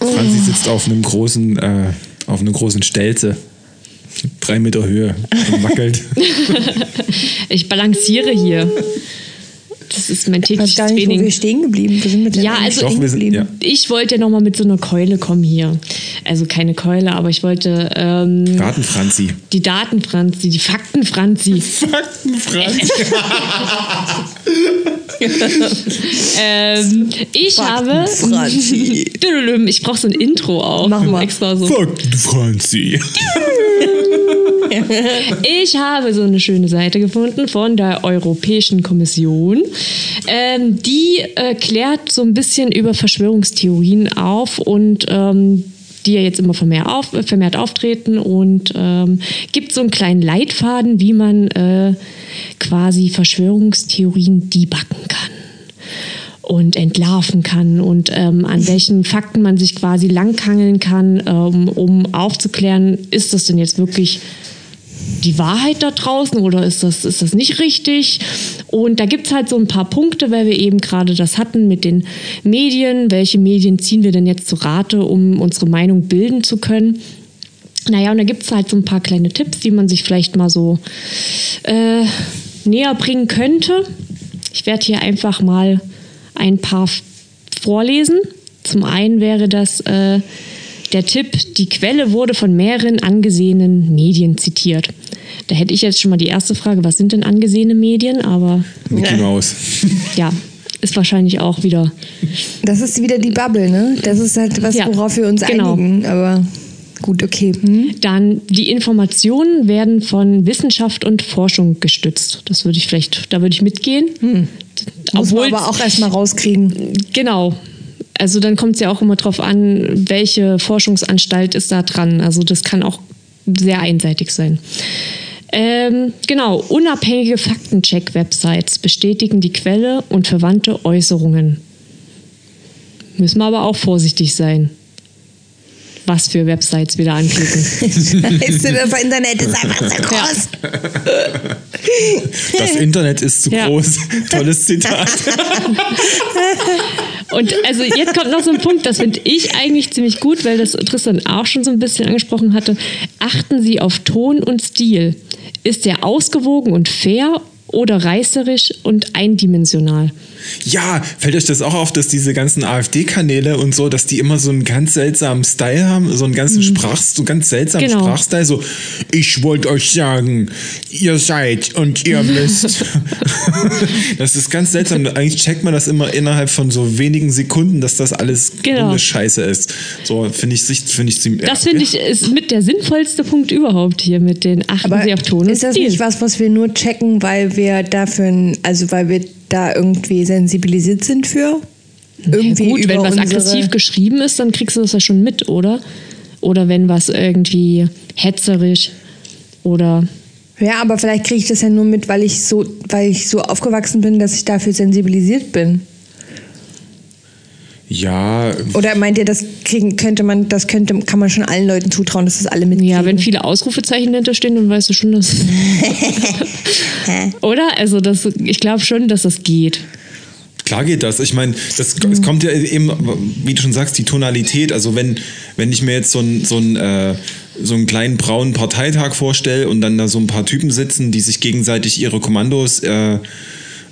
Franzi sitzt auf einem großen, äh, auf einem großen Stelze. Drei Meter Höhe wackelt. *laughs* Ich balanciere hier. Das ist mein tägliches gar nicht, wo wir Training. stehen geblieben. Wo sind wir denn Ja, also- Doch, wir sind- ja. Ich wollte ja nochmal mit so einer Keule kommen hier. Also keine Keule, aber ich wollte ähm, Daten, Franzi. die Daten, Franzi, die Fakten, Franzi. Fakten, Franzi. *laughs* ähm, ich Fakten, habe. Franzi. Ich brauche so ein Intro auch. Mach mal. Extra so. Fakten, Franzi. Ich habe so eine schöne Seite gefunden von der Europäischen Kommission. Ähm, die äh, klärt so ein bisschen über Verschwörungstheorien auf und ähm, die ja jetzt immer vermehrt, auf, vermehrt auftreten und ähm, gibt so einen kleinen Leitfaden, wie man äh, quasi Verschwörungstheorien debuggen kann und entlarven kann und ähm, an welchen Fakten man sich quasi langhangeln kann, ähm, um aufzuklären, ist das denn jetzt wirklich die Wahrheit da draußen oder ist das, ist das nicht richtig? Und da gibt es halt so ein paar Punkte, weil wir eben gerade das hatten mit den Medien. Welche Medien ziehen wir denn jetzt zu Rate, um unsere Meinung bilden zu können? Naja, und da gibt es halt so ein paar kleine Tipps, die man sich vielleicht mal so äh, näher bringen könnte. Ich werde hier einfach mal ein paar vorlesen. Zum einen wäre das äh, der Tipp, die Quelle wurde von mehreren angesehenen Medien zitiert. Da hätte ich jetzt schon mal die erste Frage, was sind denn angesehene Medien? Aber Mickey Maus. ja, ist wahrscheinlich auch wieder Das ist wieder die Bubble, ne? Das ist halt was, Ja, worauf wir uns genau. einigen. Aber gut, okay. Hm? Dann die Informationen werden von Wissenschaft und Forschung gestützt. Das würde ich vielleicht, da würde ich mitgehen. Muss man Obwohl, aber auch erstmal rauskriegen. genau. Also dann kommt es ja auch immer drauf an, welche Forschungsanstalt ist da dran. Also das kann auch sehr einseitig sein. Ähm, genau, unabhängige Faktencheck-Websites bestätigen die Quelle und verwandte Äußerungen. Müssen wir aber auch vorsichtig sein, was für Websites wir da anklicken. Weißt du, das Internet ist einfach so groß. Das Internet ist zu Ja. groß. Tolles Zitat. Und also jetzt kommt noch so ein Punkt, das finde ich eigentlich ziemlich gut, weil das Tristan auch schon so ein bisschen angesprochen hatte. Achten Sie auf Ton und Stil. Ist er ausgewogen und fair oder reißerisch und eindimensional? Ja, fällt euch das auch auf, dass diese ganzen AfD-Kanäle und so, dass die immer so einen ganz seltsamen Style haben, so einen ganzen Sprach, so ganz seltsamen Genau. Sprachstyle, so ich wollte euch sagen, ihr seid und ihr *laughs* müsst. *laughs* das ist ganz seltsam. Eigentlich checkt man das immer innerhalb von so wenigen Sekunden, dass das alles Genau. grunde Scheiße ist. So finde ich, sich- finde ich ziemlich. Das finde ich ist mit der sinnvollste Punkt überhaupt hier mit den achten Aber Sie auf Ton ist das Stil. nicht was, was wir nur checken, weil wir dafür, ein- also weil wir da irgendwie sensibilisiert sind für? Irgendwie Gut, über wenn was aggressiv geschrieben ist, dann kriegst du das ja schon mit, oder? Oder wenn was irgendwie hetzerisch oder Ja, aber vielleicht kriege ich das ja nur mit, weil ich so, weil ich so aufgewachsen bin, dass ich dafür sensibilisiert bin. Ja, Oder meint ihr, das kriegen könnte man, das könnte, kann man schon allen Leuten zutrauen, dass das alle mitkriegen? Ja, wenn viele Ausrufezeichen dahinter stehen, dann weißt du schon, dass. *laughs* *laughs* Oder? Also, das, ich glaube schon, dass das geht. Klar geht das. Ich meine, das, es kommt ja eben, wie du schon sagst, die Tonalität. Also wenn, wenn ich mir jetzt so einen so einen, äh, so einen kleinen braunen Parteitag vorstelle und dann da so ein paar Typen sitzen, die sich gegenseitig ihre Kommandos äh, äh,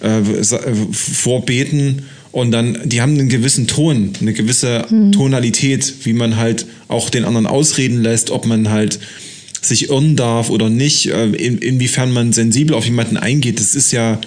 äh, vorbeten und dann, die haben einen gewissen Ton, eine gewisse Tonalität, wie man halt auch den anderen ausreden lässt, ob man halt sich irren darf oder nicht, äh, in, inwiefern man sensibel auf jemanden eingeht. Das ist ja,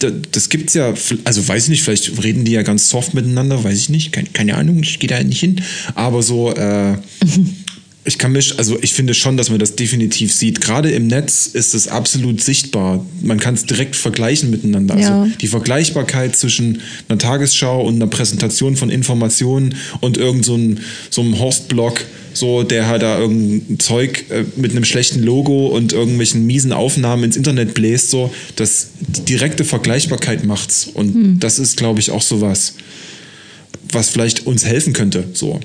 da- das gibt's ja, also weiß ich nicht, vielleicht reden die ja ganz soft miteinander, weiß ich nicht, keine, keine Ahnung, ich gehe da nicht hin. Aber so, äh, *laughs* ich kann mich, also ich finde schon, dass man das definitiv sieht. Gerade im Netz ist es absolut sichtbar. Man kann es direkt vergleichen miteinander. Ja. Also die Vergleichbarkeit zwischen einer Tagesschau und einer Präsentation von Informationen und irgend so einem, so einem Horstblock, so der halt da irgendein Zeug äh, mit einem schlechten Logo und irgendwelchen miesen Aufnahmen ins Internet bläst, so, das die direkte Vergleichbarkeit macht's. Und das ist, glaube ich, auch sowas, was vielleicht uns helfen könnte, so.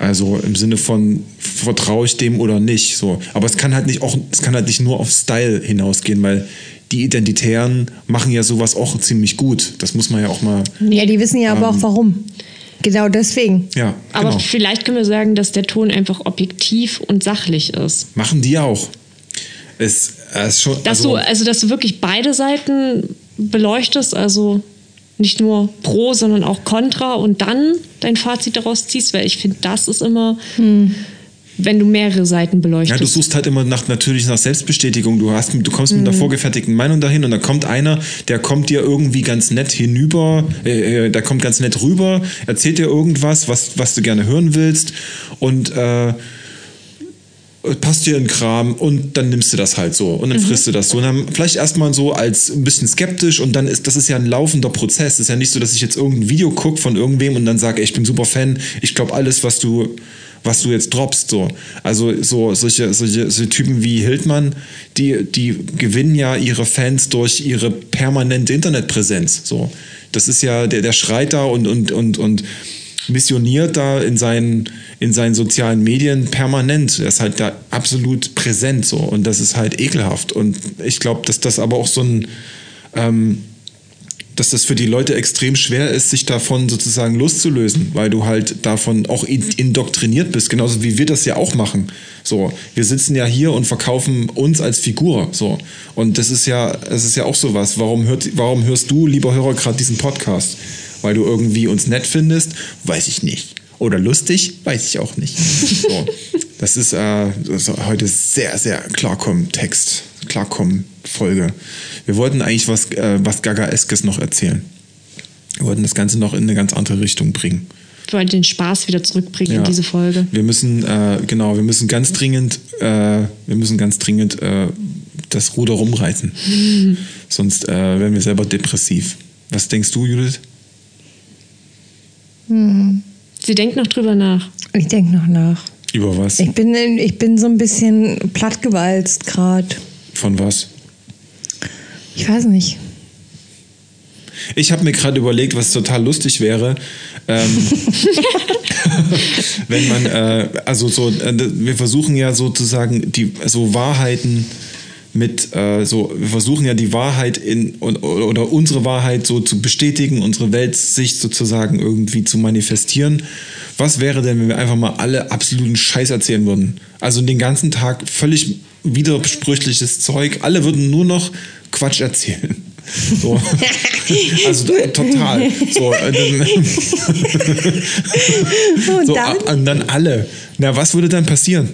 Also im Sinne von vertraue ich dem oder nicht. So. Aber es kann halt nicht auch, es kann halt nicht nur auf Style hinausgehen, weil die Identitären machen ja sowas auch ziemlich gut. Das muss man ja auch mal. Ja, die wissen ja aber auch warum. Genau deswegen. Ja, Aber genau. vielleicht können wir sagen, dass der Ton einfach objektiv und sachlich ist. Machen die auch. Es, es ist schon. Dass also, du, also dass du wirklich beide Seiten beleuchtest, also nicht nur pro, sondern auch contra und dann dein Fazit daraus ziehst, weil ich finde, das ist immer, wenn du mehrere Seiten Ja, beleuchtest. du suchst halt immer nach, natürlich nach Selbstbestätigung. Du, hast, du kommst mit einer vorgefertigten Meinung dahin und dann kommt einer, der kommt dir irgendwie ganz nett hinüber, äh, äh, der kommt ganz nett rüber, erzählt dir irgendwas, was, was du gerne hören willst und äh, passt dir in den Kram und dann nimmst du das halt so und dann frisst du das so. Und dann vielleicht erstmal so als ein bisschen skeptisch und dann ist das ist ja ein laufender Prozess. Es ist ja nicht so, dass ich jetzt irgendein Video gucke von irgendwem und dann sage, ich bin super Fan, ich glaube alles, was du was du jetzt droppst so. Also so solche, solche, solche Typen wie Hildmann, die, die gewinnen ja ihre Fans durch ihre permanente Internetpräsenz. So. Das ist ja, der, der schreit da und, und, und, und missioniert da in seinen, in seinen sozialen Medien permanent. Er ist halt da absolut präsent so und das ist halt ekelhaft. Und ich glaube, dass das aber auch so ein, ähm, dass das für die Leute extrem schwer ist, sich davon sozusagen loszulösen, weil du halt davon auch in- indoktriniert bist, genauso wie wir das ja auch machen. So, wir sitzen ja hier und verkaufen uns als Figur, so. Und das ist ja, es ist ja auch sowas. Warum hört, warum hörst du, lieber Hörer, gerade diesen Podcast? Weil du irgendwie uns nett findest? Weiß ich nicht. Oder lustig? Weiß ich auch nicht. *laughs* So. Das ist, äh, das heute sehr, sehr Klarkommen-Text, Klarkommen-Folge. Wir wollten eigentlich was, äh, was Gaga-eskes noch erzählen. Wir wollten das Ganze noch in eine ganz andere Richtung bringen. Ich wollte den Spaß wieder zurückbringen Ja. in diese Folge. Wir müssen, äh, genau, wir müssen ganz dringend, äh, wir müssen ganz dringend äh, das Ruder rumreißen. *laughs* Sonst äh, werden wir selber depressiv. Was denkst du, Judith? Sie denkt noch drüber nach. Ich denke noch nach. Über was? Ich bin, in, ich bin so ein bisschen plattgewalzt gerade. Von was? Ich weiß nicht. Ich habe mir gerade überlegt, was total lustig wäre, ähm, *laughs* *laughs* wenn man, äh, also so, äh, wir versuchen ja sozusagen die so Wahrheiten mit, äh, so, wir versuchen ja die Wahrheit in oder unsere Wahrheit so zu bestätigen, unsere Weltsicht sozusagen irgendwie zu manifestieren. Was wäre denn, wenn wir einfach mal alle absoluten Scheiß erzählen würden? Also den ganzen Tag völlig widersprüchliches Zeug. Alle würden nur noch Quatsch erzählen. So. *laughs* Also to- total. So, äh, dann, *laughs* *laughs* Und so, dann? und dann alle. Na, was würde dann passieren?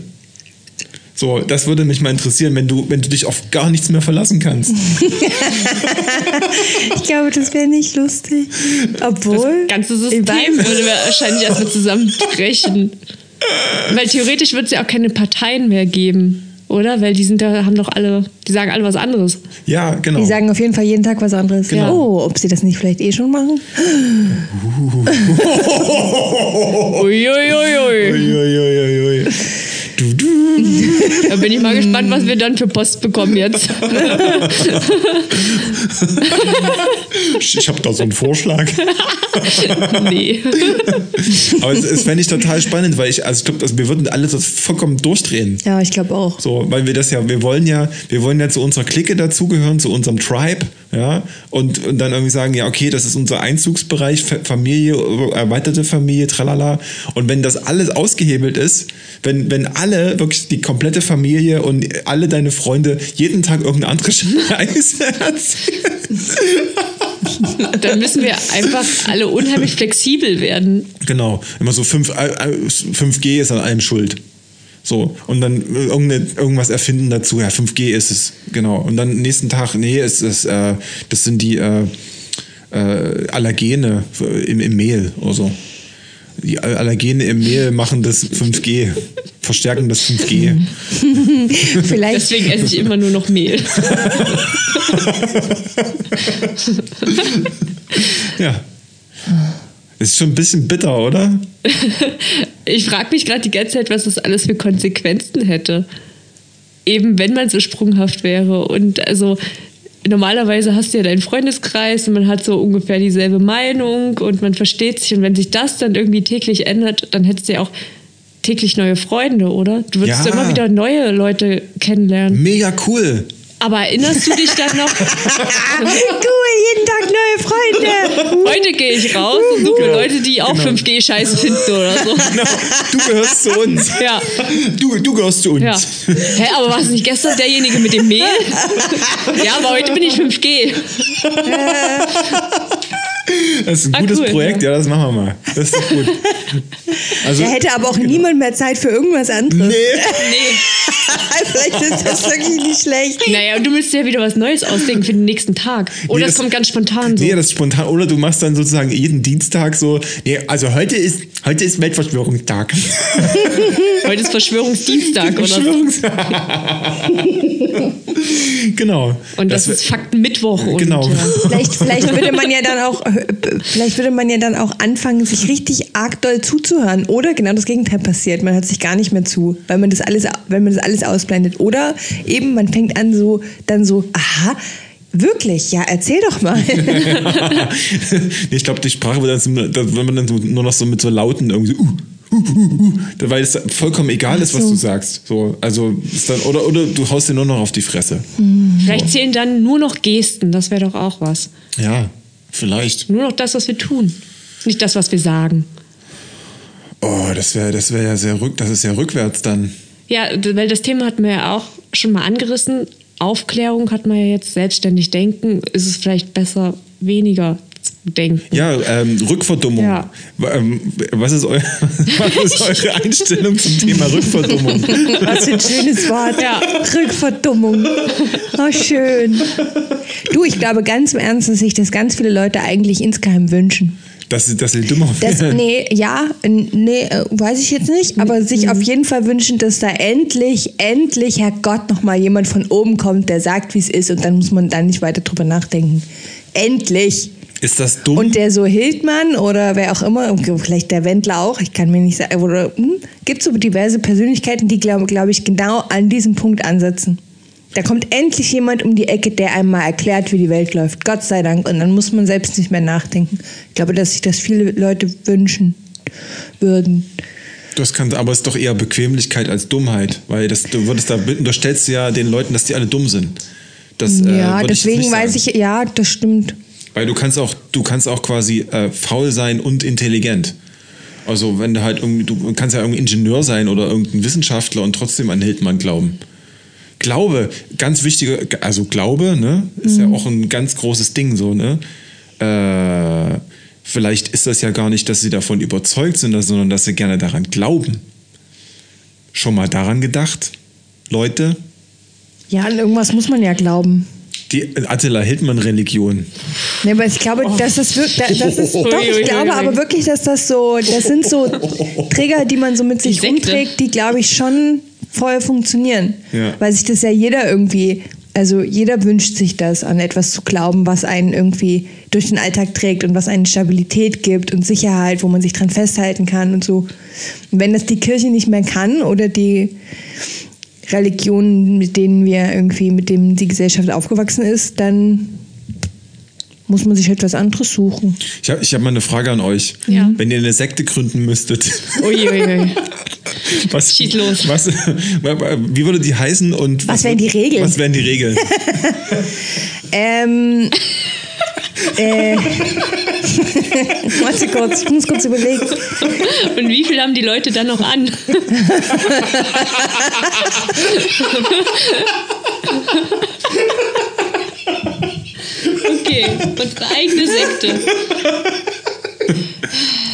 So, das würde mich mal interessieren, wenn du, wenn du dich auf gar nichts mehr verlassen kannst. *laughs* Ich glaube, das wäre nicht lustig. Obwohl. Das ganze System würde wahrscheinlich erstmal zusammenbrechen. Weil theoretisch wird es ja auch keine Parteien mehr geben, oder? Weil die sind da, haben doch alle, die sagen alle was anderes. Ja, genau. Die sagen auf jeden Fall jeden Tag was anderes. Genau. Oh, ob sie das nicht vielleicht eh schon machen? Uiuiui. *laughs* Uiuiuiui. Da bin ich mal gespannt, was wir dann für Post bekommen jetzt. Ich habe da so einen Vorschlag. nee. Aber es, es fände ich total spannend, weil ich, also ich glaube, dass wir würden alle so vollkommen durchdrehen. Ja, ich glaube auch. So, weil wir das ja, wir wollen ja, wir wollen ja zu unserer Clique dazugehören, zu unserem Tribe, ja, und, und dann irgendwie sagen, ja, okay, das ist unser Einzugsbereich, Fa- Familie, erweiterte Familie, tralala. Und wenn das alles ausgehebelt ist, wenn, wenn alle, wirklich die komplette Familie und alle deine Freunde jeden Tag irgendeine andere Scheiße *laughs* erzählen. Dann müssen wir einfach alle unheimlich flexibel werden. Genau, immer so 5, äh, äh, 5G ist an allem schuld. So, und dann irgendeine, irgendwas erfinden dazu, ja, 5G ist es, genau. Und dann nächsten Tag, nee, es ist, äh, das sind die äh, äh, Allergene im, im Mehl oder so. Die Allergene im Mehl machen das 5G, verstärken das 5G. *laughs* Vielleicht, Deswegen esse ich immer nur noch Mehl. *laughs* Ja. Ist schon ein bisschen bitter, oder? *laughs* Ich frage mich gerade die ganze Zeit, was das alles für Konsequenzen hätte. Eben wenn man so sprunghaft wäre. Und also normalerweise hast du ja deinen Freundeskreis und man hat so ungefähr dieselbe Meinung und man versteht sich. Und wenn sich das dann irgendwie täglich ändert, dann hättest du ja auch täglich neue Freunde, oder? Du würdest Ja. immer wieder neue Leute kennenlernen. Mega cool. Aber erinnerst du dich dann noch? *laughs* cool, jeden Tag Freunde! Heute *laughs* gehe ich raus und suche Genau. Leute, die auch Genau. 5G scheiße finden oder so. *laughs* Genau. Du gehörst zu uns. Ja. Du, du gehörst zu uns. Ja. Hä, aber warst du nicht gestern derjenige mit dem Mehl? ja, aber heute bin ich 5G. Das ist ein Ah, gutes cool. Projekt, ja, das machen wir mal. Das ist doch gut. *laughs* Also, Da hätte aber auch niemand mehr Zeit für irgendwas anderes. nee. Nee. *laughs* Vielleicht ist das wirklich nicht schlecht. Naja, und du dir ja wieder was Neues ausdenken für den nächsten Tag. Oder Nee, es das- kommt ganz spontan so. Nee, das ist spontan. Oder du machst dann sozusagen jeden Dienstag so, nee, also heute ist, heute ist Weltverschwörungstag. *laughs* Heute ist Verschwörungsdienstag oder. Verschwörungs *laughs* genau. Und das, ist Faktenmittwoch. Und, Genau. Ja. Vielleicht, vielleicht würde man ja dann auch, vielleicht würde man ja dann auch anfangen, sich richtig arg doll zuzuhören. Oder genau das Gegenteil passiert. Man hört sich gar nicht mehr zu, weil man das alles, wenn man das alles ausblendet. Oder eben man fängt an so, dann so, aha, wirklich, ja, erzähl doch mal. *laughs* ich glaube, die Sprache wird dann, wenn man dann so, nur noch so mit so Lauten irgendwie so, uh, uh, uh, uh, weil es vollkommen egal ist, was so. du sagst. So, also ist dann, oder, oder du haust dir nur noch auf die Fresse. Vielleicht zählen dann nur noch Gesten. Das wäre doch auch was. Ja, vielleicht. Nur noch das, was wir tun. Nicht das, was wir sagen. Oh, das wäre das wär ja sehr rück, das ist ja rückwärts dann. Ja, weil das Thema hatten wir ja auch schon mal angerissen. Aufklärung hat man ja jetzt selbstständig denken. Ist es vielleicht besser, weniger zu denken? Ja, ähm, Rückverdummung. Ja. Ähm, was, ist eu *laughs* was ist eure Einstellung zum Thema Rückverdummung? Was für ein schönes Wort. Ja. Rückverdummung. Oh, schön. Du, ich glaube ganz im Ernst, dass sich das ganz viele Leute eigentlich insgeheim wünschen. Dass, sie- dass sie dümmer Das, werden. *laughs* nee, ja, nee, äh, weiß ich jetzt nicht, aber sich auf jeden Fall wünschen, dass da endlich, endlich, Herrgott, nochmal jemand von oben kommt, der sagt, wie es ist und dann muss man dann nicht weiter drüber nachdenken. Endlich. Ist das dumm? Und der so Hildmann oder wer auch immer, vielleicht der Wendler auch, ich kann mir nicht sagen, oder hm, gibt so diverse Persönlichkeiten, die, glaube glaub ich, genau an diesem Punkt ansetzen. Da kommt endlich jemand um die Ecke, der einem mal erklärt, wie die Welt läuft. Gott sei Dank. Und dann muss man selbst nicht mehr nachdenken. Ich glaube, dass sich das viele Leute wünschen würden. Das kann, aber es ist doch eher Bequemlichkeit als Dummheit, weil das, du würdest da unterstellst ja den Leuten, dass die alle dumm sind. Das, äh, ja, ich jetzt deswegen nicht weiß ich, ja, das stimmt. Weil du kannst auch, du kannst auch quasi äh, faul sein und intelligent. Also wenn du halt irgendwie, du kannst ja irgendwie Ingenieur sein oder irgendein Wissenschaftler und trotzdem an Hildmann glauben. Glaube, ganz wichtiger, also Glaube, ne, ist ja auch ein ganz großes Ding so, ne. Äh, vielleicht ist das ja gar nicht, dass sie davon überzeugt sind, sondern dass sie gerne daran glauben. Schon mal daran gedacht, Leute? Ja, an irgendwas muss man ja glauben. Die Attila Hildmann-Religion. Nee, aber ich glaube, dass das wirklich, das ist, *laughs* doch, ich glaube aber wirklich, dass das so, das sind so *laughs* Trigger, die man so mit sich Die rumträgt, die, glaube ich, schon voll funktionieren. Ja. Weil sich das ja jeder irgendwie, also jeder wünscht sich das, an etwas zu glauben, was einen irgendwie durch den Alltag trägt und was einen Stabilität gibt und Sicherheit, wo man sich dran festhalten kann und so. Und wenn das die Kirche nicht mehr kann oder die Religionen, mit denen wir irgendwie, mit denen die Gesellschaft aufgewachsen ist, dann muss man sich etwas anderes suchen. Ich habe ich hab mal eine Frage an euch. Ja. Wenn ihr eine Sekte gründen müsstet, Uiuiui. *laughs* was, Schieß los. Was, *laughs* wie würde die heißen und Was wären die Regeln? Was wären die Regeln? *laughs* Ähm. äh, warte kurz, ich muss kurz überlegen. Und wie viel haben die Leute dann noch an? Okay, unsere eigene Sekte.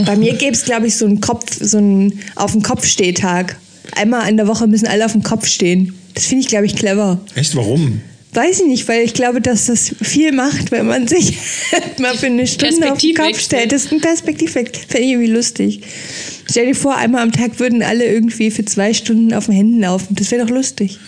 Bei mir gäbe es, glaube ich, so einen Kopf, so einen auf dem Kopf Stehtag. Einmal in der Woche müssen alle auf dem Kopf stehen. Das finde ich, glaube ich, clever. Echt, warum? Weiß ich nicht, weil ich glaube, dass das viel macht, wenn man sich *laughs* mal für eine Stunde auf den Kopf stellt. Das ist ein Perspektivwechsel. Fände ich irgendwie lustig. Stell dir vor, einmal am Tag würden alle irgendwie für zwei Stunden auf den Händen laufen. Das wäre doch lustig.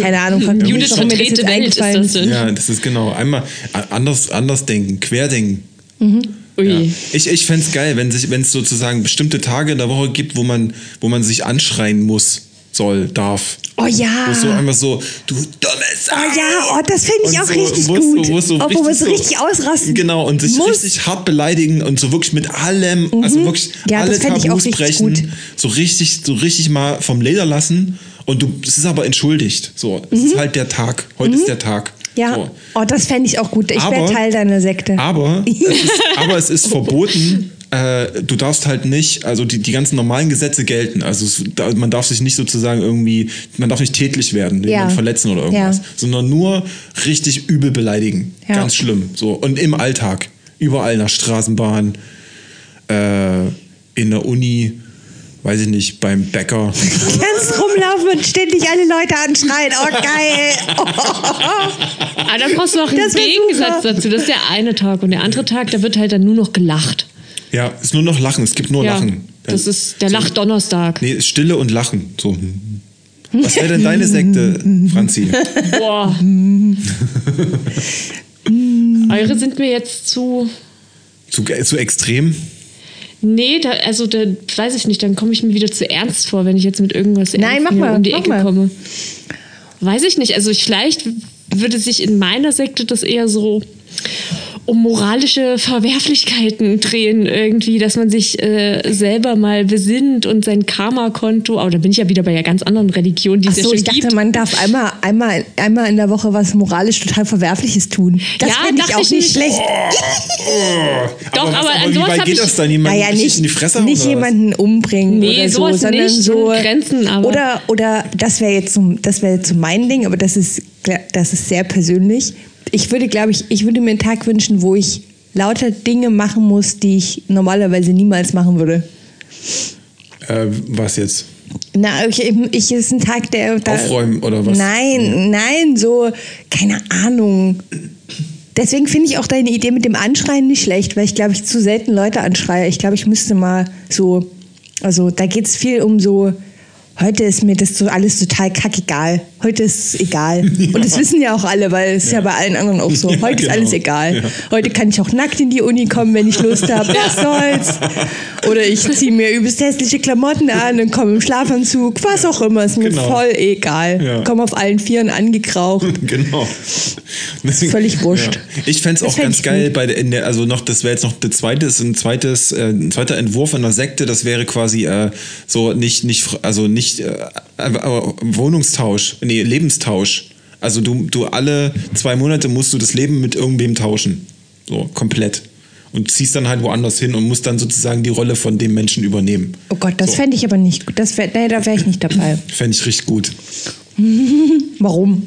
Keine Ahnung, von Judith warum mir das verdrehte jetzt Welt ist eingefallen das denn? Ja, das ist genau. Einmal anders, anders denken, querdenken. Ui. Ja. Ich, ich fände es geil, wenn es sozusagen bestimmte Tage in der Woche gibt, wo man, wo man sich anschreien muss, soll, darf. Oh ja. Wo es so einfach so, du dumme Sau! Oh ja, oh, das finde ich Und auch so, richtig wo es gut. So, wo es so Auch wo man so richtig ausrasten Genau, und sich muss. richtig hart beleidigen und so wirklich mit allem, also wirklich Mhm. Ja, alle Tabus brechen, gut. so richtig, so richtig mal vom Leder lassen und du, es ist aber entschuldigt. So, es Mhm. ist halt der Tag. Heute ist der Tag. Ja. So. Oh, das fände ich auch gut. Ich wäre Teil deiner Sekte. Aber es ist, *laughs* aber es ist verboten, äh, du darfst halt nicht, also die, die ganzen normalen Gesetze gelten. Also es, da, man darf sich nicht sozusagen irgendwie, man darf nicht tätlich werden, Ja. jemanden verletzen oder irgendwas, Ja. sondern nur richtig übel beleidigen. Ja. Ganz schlimm. So. Und im Alltag. Überall nach Straßenbahn, äh, in der Uni, weiß ich nicht, beim Bäcker. *laughs* Kannst rumlaufen und ständig alle Leute anschreien. Oh, geil. Aber dann brauchst du auch einen Das wär Gegensatz super. dazu. Das ist der eine Tag. Und der andere Tag, da wird halt dann nur noch gelacht. Ja, ist nur noch Lachen, es gibt nur ja, Lachen. das ist der Lacht-Donnerstag. Nee, Stille und Lachen. So. Was wäre denn deine Sekte, Franzi? Boah. Eure sind mir jetzt zu. Zu, zu extrem? Nee, da, also da weiß ich nicht, dann komme ich mir wieder zu ernst vor, wenn ich jetzt mit irgendwas Nein, mach mal, um die mach Ecke mal. komme. Weiß ich nicht. Also ich, vielleicht würde sich in meiner Sekte das eher so um moralische Verwerflichkeiten drehen irgendwie, dass man sich äh, selber mal besinnt und sein Karma-Konto, aber da bin ich ja wieder bei einer ganz anderen Religion, die es ja Achso, schon ich dachte, gibt. man darf einmal, einmal, einmal in der Woche was moralisch total Verwerfliches tun. Das Ja, fände ich auch ich nicht schlecht. Doch, was- aber an wie sowas weit hab geht ich- das dann? Jemanden Naja, nicht, in die Fresse nicht jemanden umbringen Nee, oder so, sowas sondern nicht, so Grenzen, aber- oder oder das wäre jetzt so, das wäre jetzt so mein Ding, aber das ist das ist sehr persönlich. Ich würde, glaube ich, ich würde mir einen Tag wünschen, wo ich lauter Dinge machen muss, die ich normalerweise niemals machen würde. Äh, was jetzt? Na, ich, ich ist ein Tag, der da, Aufräumen oder was? Nein, nein, so keine Ahnung. Deswegen finde ich auch deine Idee mit dem Anschreien nicht schlecht, weil ich glaube, ich zu selten Leute anschreie. Ich glaube, ich müsste mal so, also da geht es viel um so, heute ist mir das so alles total kackegal. Heute ist es egal. *laughs* Und das wissen ja auch alle, weil es ist ja. bei allen anderen auch so. *laughs* Ja, Heute ist genau. alles egal. Ja. Heute kann ich auch nackt in die Uni kommen, wenn ich Lust habe. Was soll's? Oder ich ziehe mir übelst hässliche Klamotten an und komme im Schlafanzug. Was auch immer, ist mir Genau. voll egal. Ja. Komme auf allen Vieren angekraucht. *laughs* Genau. völlig wurscht. Ja. Ich fände es auch ganz geil bei der, in der, also noch, das wäre jetzt noch der zweite, ist ein zweites, äh, ein zweiter Entwurf einer Sekte, das wäre quasi äh, so nicht, nicht, also nicht äh, Wohnungstausch, nee, Lebenstausch. Also du, du alle zwei Monate musst du das Leben mit irgendwem tauschen. So, komplett. Und ziehst dann halt woanders hin und musst dann sozusagen die Rolle von dem Menschen übernehmen. Oh Gott, das So. fände ich aber nicht gut. Das wär, nee, da wäre ich nicht dabei. Fände ich richtig gut. *laughs* Warum?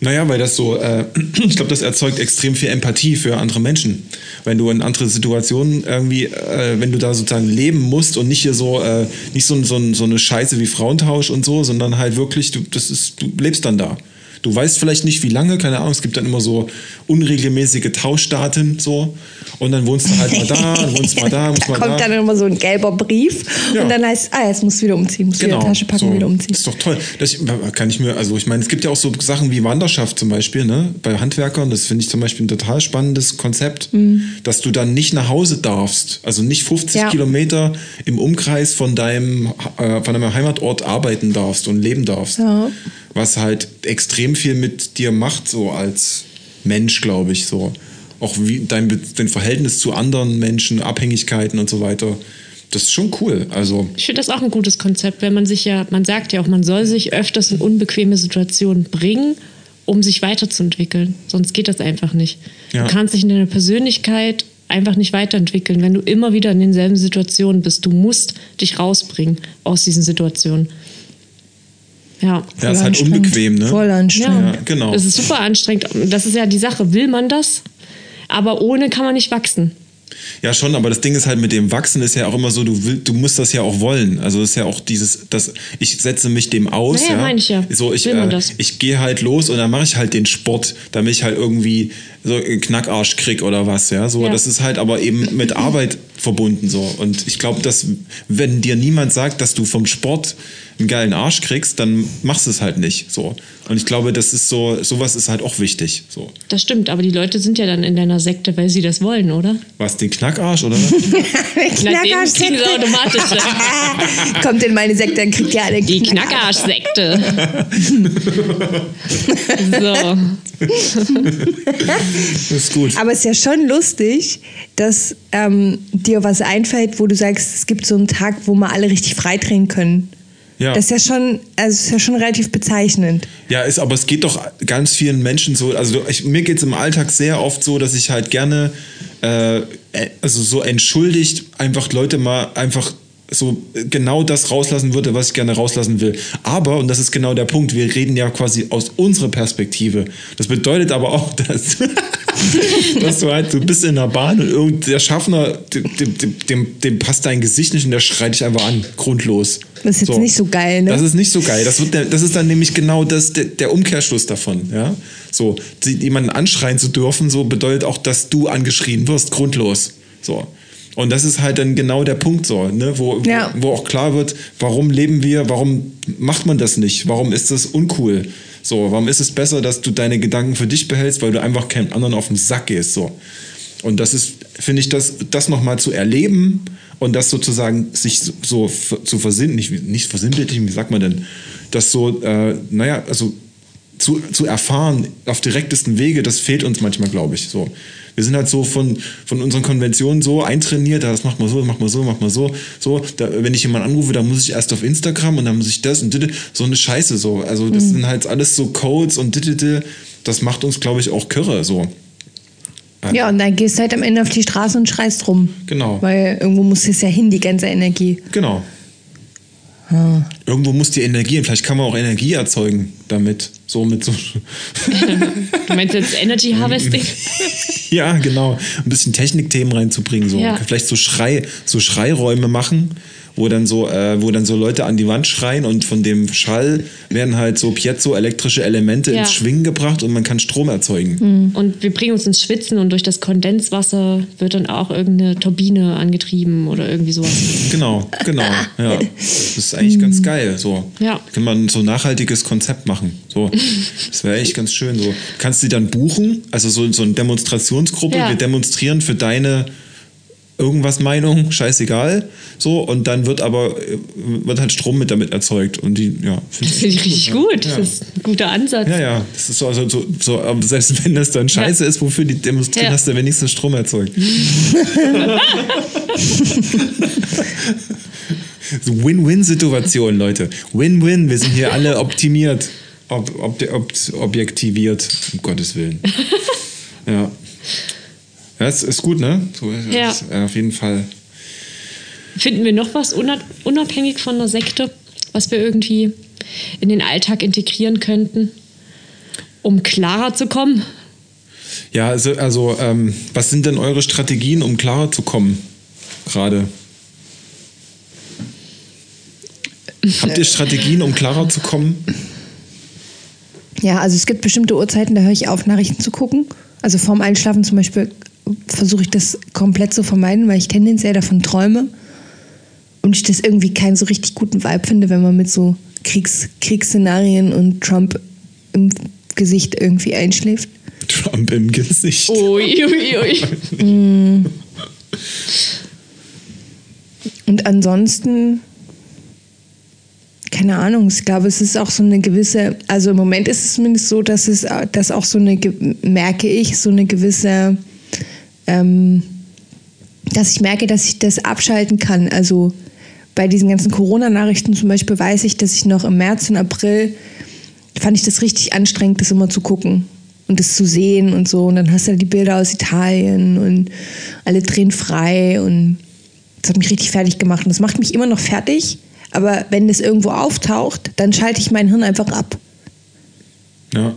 Naja, weil das so, äh, *clears throat* ich glaube, das erzeugt extrem viel Empathie für andere Menschen. Wenn du in andere Situationen irgendwie, äh, wenn du da sozusagen leben musst und nicht hier so, äh, nicht so, so, so eine Scheiße wie Frauentausch und so, sondern halt wirklich, du, das ist, du lebst dann da. Du weißt vielleicht nicht, wie lange, keine Ahnung, es gibt dann immer so unregelmäßige Tauschdaten so und dann wohnst du halt mal da, dann wohnst mal da, *laughs* musst da mal kommt da. dann immer so ein gelber Brief Ja. und dann heißt ah, jetzt musst du wieder umziehen, musst wieder Tasche packen, so. wieder umziehen. Das ist doch toll. Das kann ich mir, also ich meine, es gibt ja auch so Sachen wie Wanderschaft zum Beispiel, ne? Bei Handwerkern, das finde ich zum Beispiel ein total spannendes Konzept, dass du dann nicht nach Hause darfst, also nicht 50 Mhm. Ja. Kilometer im Umkreis von deinem, äh, von deinem Heimatort arbeiten darfst und leben darfst. Ja. Was halt extrem viel mit dir macht, so als Mensch, glaube ich, so. Auch wie dein, dein Verhältnis zu anderen Menschen, Abhängigkeiten und so weiter. Das ist schon cool. Also, Ich finde das auch ein gutes Konzept, wenn man sich ja, man sagt ja auch, man soll sich öfters in unbequeme Situationen bringen, um sich weiterzuentwickeln. Sonst geht das einfach nicht. Ja. Du kannst dich in deiner Persönlichkeit einfach nicht weiterentwickeln, wenn du immer wieder in denselben Situationen bist. Du musst dich rausbringen aus diesen Situationen. Ja. ja, ist halt unbequem, ne? Voll anstrengend. Ja, genau. Das ist super anstrengend. Das ist ja die Sache. Will man das? Aber ohne kann man nicht wachsen. Ja, schon, aber das Ding ist halt mit dem Wachsen ist ja auch immer so, du will, du musst das ja auch wollen. Also es ist ja auch dieses, das, ich setze mich dem aus. Naja, ja, meine ich ja. So, ich, Will man äh, ich gehe halt los und dann mache ich halt den Sport, damit ich halt irgendwie so einen Knackarsch krieg oder was, ja. So, Ja. das ist halt aber eben mit Arbeit verbunden so. Und ich glaube, dass wenn dir niemand sagt, dass du vom Sport einen geilen Arsch kriegst, dann machst du es halt nicht. So. Und ich glaube, das ist so, sowas ist halt auch wichtig. So. Das stimmt, aber die Leute sind ja dann in deiner Sekte, weil sie das wollen, oder? Was, den Knackarsch oder? Na, *laughs* den kriegen sie automatisch. dann. Kommt in meine Sekte, dann kriegt ihr alle Die. Knackarsch-Sekte. *laughs* so. das ist gut. Aber es ist ja schon lustig, dass ähm, dir was einfällt, wo du sagst, es gibt so einen Tag, wo mal alle richtig frei drehen können. Ja. Das ist ja schon, also ist ja schon relativ bezeichnend. Ja, ist, aber es geht doch ganz vielen Menschen so. Also ich, mir geht es im Alltag sehr oft so, dass ich halt gerne, äh, also so entschuldigt, einfach Leute mal einfach so genau das rauslassen würde, was ich gerne rauslassen will. Aber, und das ist genau der Punkt, wir reden ja quasi aus unserer Perspektive. Das bedeutet aber auch, *laughs* dass, dass du halt, du bist in der Bahn und irgend der Schaffner, dem, dem, dem, dem passt dein Gesicht nicht und der schreit dich einfach an, grundlos. Das ist jetzt nicht so geil, ne? Das ist nicht so geil. Das, wird das ist dann nämlich genau das, der, der Umkehrschluss davon. Ja? So, jemanden anschreien zu dürfen, so bedeutet auch, dass du angeschrien wirst, grundlos. So. Und das ist halt dann genau der Punkt so, ne? wo, Ja. wo, wo auch klar wird, warum leben wir, warum macht man das nicht, warum ist das uncool? So, warum ist es besser, dass du deine Gedanken für dich behältst, weil du einfach keinem anderen auf den Sack gehst? So. Und das ist, finde ich, das, das nochmal zu erleben und das sozusagen sich so, zu versinnen, nicht, nicht versinnbildlichen, wie sagt man denn, das so, äh, naja, also zu, zu erfahren auf direktesten Wege, das fehlt uns manchmal, glaube ich. So. Wir sind halt so von, von unseren Konventionen so eintrainiert, das macht man so, das macht man so, macht man so. so da, wenn ich jemanden anrufe, dann muss ich erst auf Instagram und dann muss ich das und dit, so eine Scheiße so. Also das sind halt alles so Codes und dit, dit, dit. das macht uns, glaube ich, auch kirre so. Ja, und dann gehst du halt am Ende auf die Straße und schreist rum. Genau. Weil irgendwo muss es ja hin, die ganze Energie. Genau. Irgendwo muss die Energie, hin. vielleicht kann man auch Energie erzeugen damit. So mit so. *laughs* Du meinst jetzt Energy *laughs* Harvesting? *laughs* ja, genau. Ein bisschen Technikthemen reinzubringen. So. Ja. Vielleicht so Schrei, so Schreiräume machen, wo dann so, äh, wo dann so Leute an die Wand schreien und von dem Schall werden halt so piezoelektrische Elemente Ja. ins Schwingen gebracht und man kann Strom erzeugen. Und wir bringen uns ins Schwitzen und durch das Kondenswasser wird dann auch irgendeine Turbine angetrieben oder irgendwie sowas. Genau, genau. *laughs* Ja. Das ist eigentlich ganz geil. So. Ja. Kann man so ein nachhaltiges Konzept machen. So. Das wäre echt ganz schön. So. Kannst du die dann buchen? Also so, so eine Demonstrationsgruppe. Ja. Wir demonstrieren für deine irgendwas Meinung, scheißegal. So, und dann wird aber äh, wird halt Strom mit damit erzeugt. Und die, ja, find Das finde ich richtig gut. Ja. Das ist ein guter Ansatz. Ja, ja, das ist so, also so, so, aber selbst *laughs* wenn das dann scheiße ist, wofür die demonstrieren, Ja. hast du wenigstens Strom erzeugt. *laughs* so Win-Win-Situation, Leute. Win-Win, wir sind hier alle optimiert, ob, ob, ob, objektiviert, um Gottes Willen. *laughs* Ja. Ja, ist, ist gut, ne? So, Ja. ist, äh, auf jeden Fall. Finden wir noch was una- unabhängig von der Sekte, was wir irgendwie in den Alltag integrieren könnten, um klarer zu kommen? Ja, also, also ähm, was sind denn eure Strategien, um klarer zu kommen? Gerade. Habt ihr Strategien, um klarer zu kommen? Ja, also es gibt bestimmte Uhrzeiten, da höre ich auf, Nachrichten zu gucken. Also vorm Einschlafen zum Beispiel versuche ich das komplett zu vermeiden, weil ich tendenziell davon träume und ich das irgendwie keinen so richtig guten Vibe finde, wenn man mit so Kriegs Kriegsszenarien und Trump im Gesicht irgendwie einschläft. Trump im Gesicht. Ui, ui, ui. Und ansonsten, keine Ahnung, ich glaube, es ist auch so eine gewisse, also im Moment ist es zumindest so, dass es, dass auch so eine, merke ich, so eine gewisse, ähm, dass ich merke, dass ich das abschalten kann. Also bei diesen ganzen Corona-Nachrichten zum Beispiel weiß ich, dass ich noch im März und April fand ich das richtig anstrengend, das immer zu gucken und das zu sehen und so. Und dann hast du die Bilder aus Italien und alle drehen frei und das hat mich richtig fertig gemacht. Und das macht mich immer noch fertig. Aber wenn das irgendwo auftaucht, dann schalte ich mein Hirn einfach ab. Ja.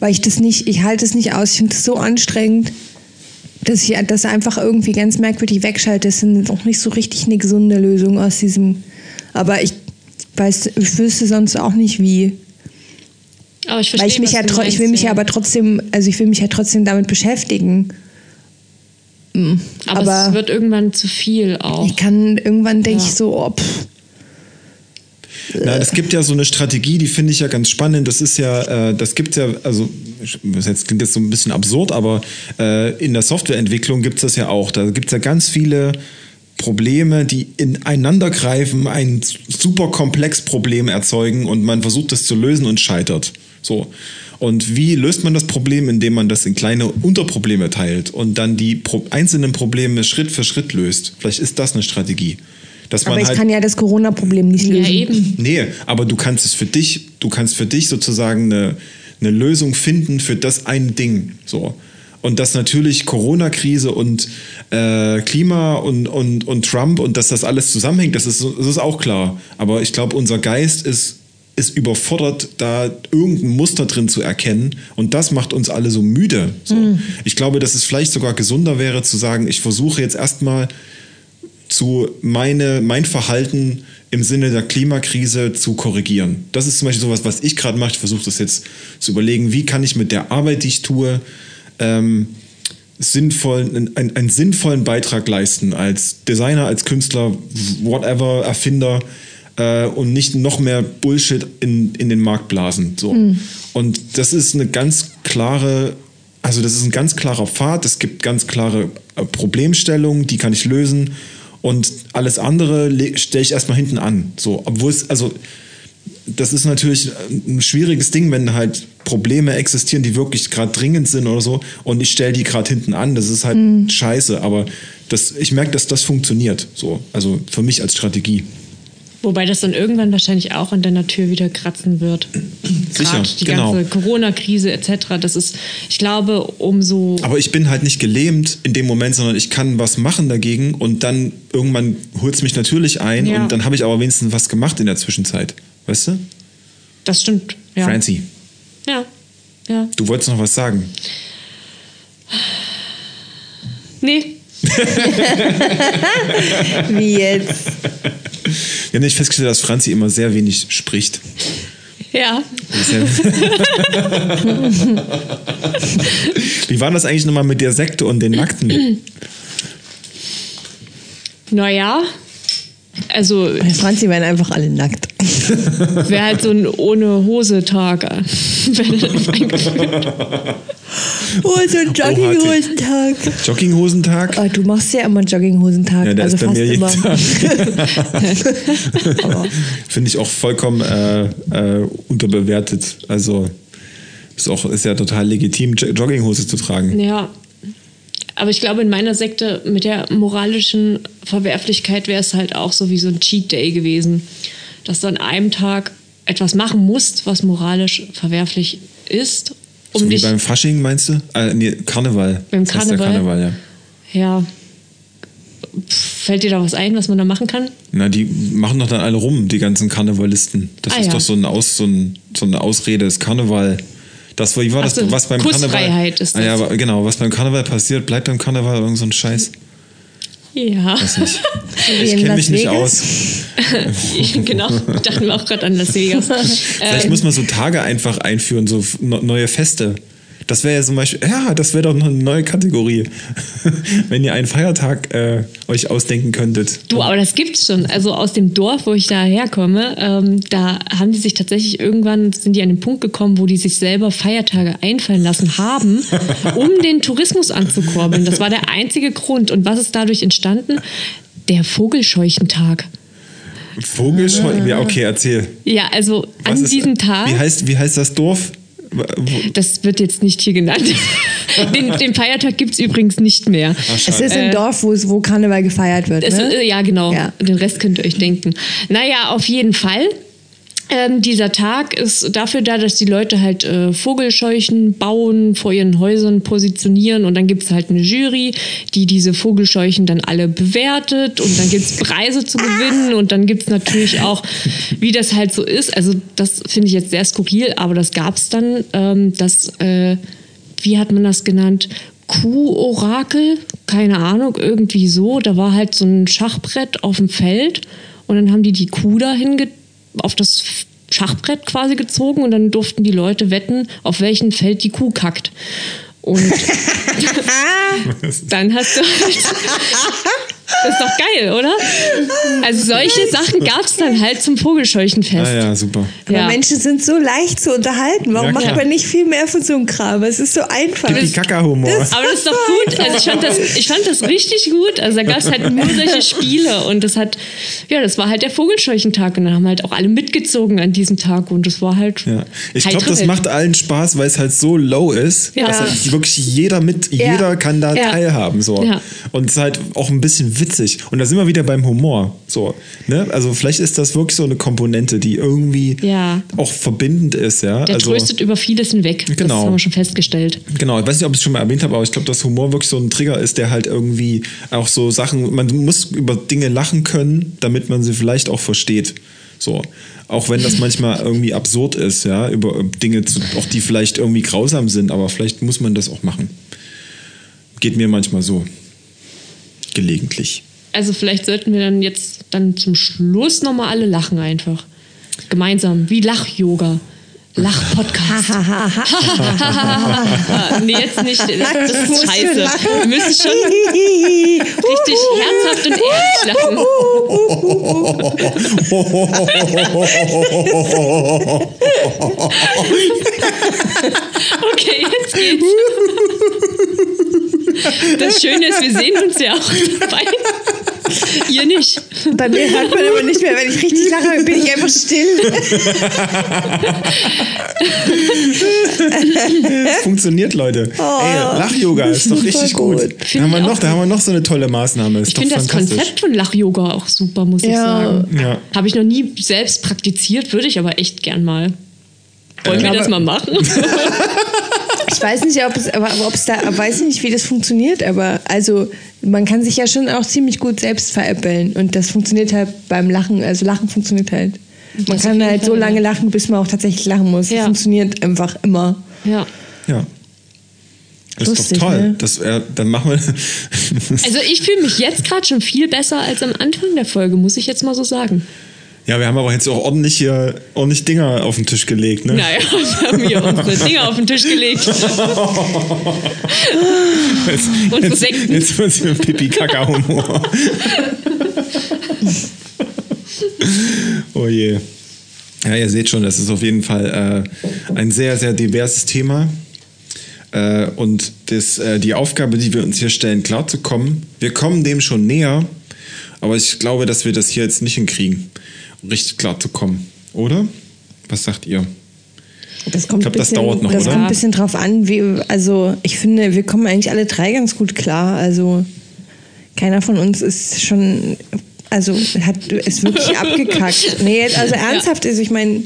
Weil ich das nicht, ich halte es nicht aus. Ich finde es so anstrengend, dass ich das einfach irgendwie ganz merkwürdig wegschalte. Das ist auch nicht so richtig eine gesunde Lösung aus diesem. Aber ich weiß, ich wüsste sonst auch nicht wie. Aber ich Weil verstehe, ich mich ja, tro- ich will meinst, mich ja aber trotzdem, also ich will mich ja trotzdem damit beschäftigen. Aber, aber es wird irgendwann zu viel auch. ich kann irgendwann denke Ja. ich so, oh, pff, Na, es gibt ja so eine Strategie, die finde ich ja ganz spannend. Das ist ja, äh, das gibt ja, also jetzt klingt jetzt so ein bisschen absurd, aber äh, in der Softwareentwicklung gibt es das ja auch. Da gibt es ja ganz viele Probleme, die ineinander greifen, ein super komplex Problem erzeugen und man versucht das zu lösen und scheitert. So. Und wie löst man das Problem, indem man das in kleine Unterprobleme teilt und dann die einzelnen Probleme Schritt für Schritt löst? Vielleicht ist das eine Strategie. Dass Aber ich halt, kann ja das Corona-Problem nicht Ja, lösen. eben. Nee, aber du kannst es für dich, du kannst für dich sozusagen eine, eine Lösung finden für das eine Ding. So. Und dass natürlich Corona-Krise und äh, Klima und, und, und Trump und dass das alles zusammenhängt, das ist, das ist auch klar. Aber ich glaube, unser Geist ist, ist überfordert, da irgendein Muster drin zu erkennen. Und das macht uns alle so müde. So. Ich glaube, dass es vielleicht sogar gesunder wäre zu sagen, ich versuche jetzt erstmal zu meine, mein Verhalten im Sinne der Klimakrise zu korrigieren. Das ist zum Beispiel sowas, was ich gerade mache. Ich versuche das jetzt zu überlegen, wie kann ich mit der Arbeit, die ich tue, ähm, sinnvoll, einen, einen sinnvollen Beitrag leisten als Designer, als Künstler, whatever, Erfinder äh, und nicht noch mehr Bullshit in, in den Markt blasen. So. Und das ist eine ganz klare, also das ist ein ganz klarer Pfad, es gibt ganz klare äh, Problemstellungen, die kann ich lösen und alles andere le- stelle ich erstmal hinten an. So, obwohl es, also das ist natürlich ein schwieriges Ding, wenn halt Probleme existieren, die wirklich gerade dringend sind oder so und ich stelle die gerade hinten an. Das ist halt scheiße, aber das, ich merke, dass das funktioniert. So, also für mich als Strategie. Wobei das dann irgendwann wahrscheinlich auch an deiner Tür wieder kratzen wird. Sicher, Gerade die genau. ganze Corona-Krise etc. Das ist, ich glaube, umso Aber ich bin halt nicht gelähmt in dem Moment, sondern ich kann was machen dagegen und dann irgendwann holt es mich natürlich ein Ja. und dann habe ich aber wenigstens was gemacht in der Zwischenzeit. Weißt du? das stimmt. Ja. Francie, Ja. Ja. du wolltest noch was sagen. Nee. *laughs* *laughs* Wie jetzt? Wir haben nicht festgestellt, dass Franzi immer sehr wenig spricht. Ja. *laughs* Wie war das eigentlich nochmal mit der Sekte und den Nackten? Naja. Also Bei Franzi werden einfach alle nackt. wäre halt so ein ohne Hose *laughs* *laughs* Oh, so ein Jogginghosentag. Jogginghosentag? Oh, du machst ja immer einen Jogginghosentag. Ja, der also ist bei fast mir jeden immer. Tag. *laughs* Finde ich auch vollkommen äh, äh, unterbewertet. Also ist, auch, ist ja total legitim, Jo- Jogginghose zu tragen. Ja. Aber ich glaube, in meiner Sekte mit der moralischen Verwerflichkeit wäre es halt auch so wie so ein Cheat Day gewesen. Dass du an einem Tag etwas machen musst, was moralisch verwerflich ist, um so wie dich. beim Fasching, meinst du? Äh, nee, Karneval. Beim Das Karneval? Karneval, ja. Ja. Fällt dir da was ein, was man da machen kann? Na, die machen doch dann alle rum, die ganzen Karnevalisten. Das Ah, ist ja. doch so, ein Aus, so, ein, so eine Ausrede, das Karneval. Das, wie war Ach das, so, was beim Kussfreiheit Karneval. ist Ah, ja, das. aber genau, was beim Karneval passiert, bleibt beim Karneval irgend so ein Scheiß. Ja. Nicht. Wie *laughs* Ich kenne mich nicht Vegas? aus. *laughs* genau. Dachten wir auch gerade an Las Vegas. Vielleicht Ähm, muss man so Tage einfach einführen, so ne- neue Feste. Das wäre ja zum Beispiel, ja, das wäre doch noch eine neue Kategorie. *laughs* Wenn ihr einen Feiertag äh, euch ausdenken könntet. Du, aber das gibt's schon. Also aus dem Dorf, wo ich da herkomme, ähm, da haben die sich tatsächlich irgendwann, sind die an den Punkt gekommen, wo die sich selber Feiertage einfallen lassen haben, *laughs* um den Tourismus anzukurbeln. Das war der einzige Grund. Und was ist dadurch entstanden? Der Vogelscheuchentag. Vogelscheu. Ja, okay, erzähl. Ja, also Was an ist- diesem Tag. Wie heißt, wie heißt das Dorf? Das wird jetzt nicht hier genannt. *laughs* Den, den Feiertag gibt's übrigens nicht mehr. Es ist ein Dorf, wo, es, wo Karneval gefeiert wird. Es, Ne? äh, ja, genau. Ja. Den Rest könnt ihr euch denken. Naja, auf jeden Fall. Ähm, dieser Tag ist dafür da, dass die Leute halt äh, Vogelscheuchen bauen, vor ihren Häusern positionieren und dann gibt es halt eine Jury, die diese Vogelscheuchen dann alle bewertet und dann gibt es Preise zu gewinnen und dann gibt es natürlich auch, wie das halt so ist, also das finde ich jetzt sehr skurril, aber das gab es dann, ähm, das, äh, wie hat man das genannt? Kuh-Orakel, keine Ahnung, irgendwie so. Da war halt so ein Schachbrett auf dem Feld und dann haben die die Kuh dahin ge auf das Schachbrett quasi gezogen und dann durften die Leute wetten, auf welchem Feld die Kuh kackt. Und *laughs* dann hast du halt. *laughs* Das ist doch geil, oder? Also solche Sachen gab es dann halt zum Vogelscheuchenfest. Ah ja, super. Aber Ja. Menschen sind so leicht zu unterhalten. Warum Ja, macht man nicht viel mehr von so einem Kram? Es ist so einfach. Pipi-Kaka-Humor. Aber das ist doch gut. Also ich fand das, ich fand das richtig gut. Also da gab es halt nur solche Spiele und das hat, ja, das war halt der Vogelscheuchentag und dann haben halt auch alle mitgezogen an diesem Tag und das war halt. Ja. Ich glaube, das macht allen Spaß, weil es halt so low ist, Ja. dass halt wirklich jeder mit, Ja. jeder kann da Ja. teilhaben. So. Ja. Und es ist halt auch ein bisschen witzig. Und da sind wir wieder beim Humor. So, ne? Also vielleicht ist das wirklich so eine Komponente, die irgendwie Ja. auch verbindend ist, ja. Der also, tröstet über vieles hinweg. Das Genau. haben wir schon festgestellt. Genau, ich weiß nicht, ob ich es schon mal erwähnt habe, aber ich glaube, dass Humor wirklich so ein Trigger ist, der halt irgendwie auch so Sachen, man muss über Dinge lachen können, damit man sie vielleicht auch versteht. So. Auch wenn das *laughs* manchmal irgendwie absurd ist, ja, über Dinge, zu, auch die vielleicht irgendwie grausam sind, aber vielleicht muss man das auch machen. Geht mir manchmal so. Gelegentlich. Also vielleicht sollten wir dann jetzt dann zum Schluss nochmal alle lachen einfach. Gemeinsam, wie Lach-Yoga. Lach-Podcast. *laughs* *laughs* nee, jetzt nicht. Das ist scheiße. lachen. Wir müssen schon richtig herzhaft und ehrlich lachen. *laughs* Okay, jetzt geht's. Das Schöne ist, wir sehen uns ja auch dabei. Ihr nicht. Bei mir hört man aber nicht mehr, wenn ich richtig lache, bin ich einfach still. Funktioniert, Leute. Ey, Lach-Yoga ist doch richtig gut. gut. Da haben, wir ich noch, da haben wir noch so eine tolle Maßnahme. Ist Ich finde das. Konzept von Lach-Yoga auch super, muss ich Ja. sagen. Ja. Habe ich noch nie selbst praktiziert, würde ich aber echt gern mal. Wollen wir aber- das mal machen? *laughs* Ich weiß nicht, ob es, aber, ob es da, weiß nicht, wie das funktioniert, aber also man kann sich ja schon auch ziemlich gut selbst veräppeln und das funktioniert halt beim Lachen, also Lachen funktioniert halt. Man Das kann halt so lange lachen, bis man auch tatsächlich lachen muss. Ja. Das funktioniert einfach immer. ja. Ja. Das ist Lustig, doch toll. ne? Das, äh, dann machen wir. Also ich fühle mich jetzt gerade schon viel besser als am Anfang der Folge, muss ich jetzt mal so sagen. Ja, wir haben aber jetzt auch ordentlich hier ordentlich Dinger auf den Tisch gelegt, ne? Naja, *laughs* wir haben hier unsere Dinger auf den Tisch gelegt. *laughs* Jetzt, Unsere jetzt, Sekten. jetzt wird es hier Pipi-Kaka-Humor. *laughs* oh je. Ja, ihr seht schon, das ist auf jeden Fall äh, ein sehr, sehr diverses Thema. Äh, und das, äh, die Aufgabe, die wir uns hier stellen, klarzukommen, wir kommen dem schon näher, aber ich glaube, dass wir das hier jetzt nicht hinkriegen, richtig klar zu kommen. Oder? Was sagt ihr? Das kommt Ich glaub, ein das bisschen, dauert noch, das oder? kommt ein bisschen drauf an, wie, also ich finde, wir kommen eigentlich alle drei ganz gut klar. Also keiner von uns ist schon, also hat ist wirklich *laughs* abgekackt. Nee, jetzt also ernsthaft ist, ich meine,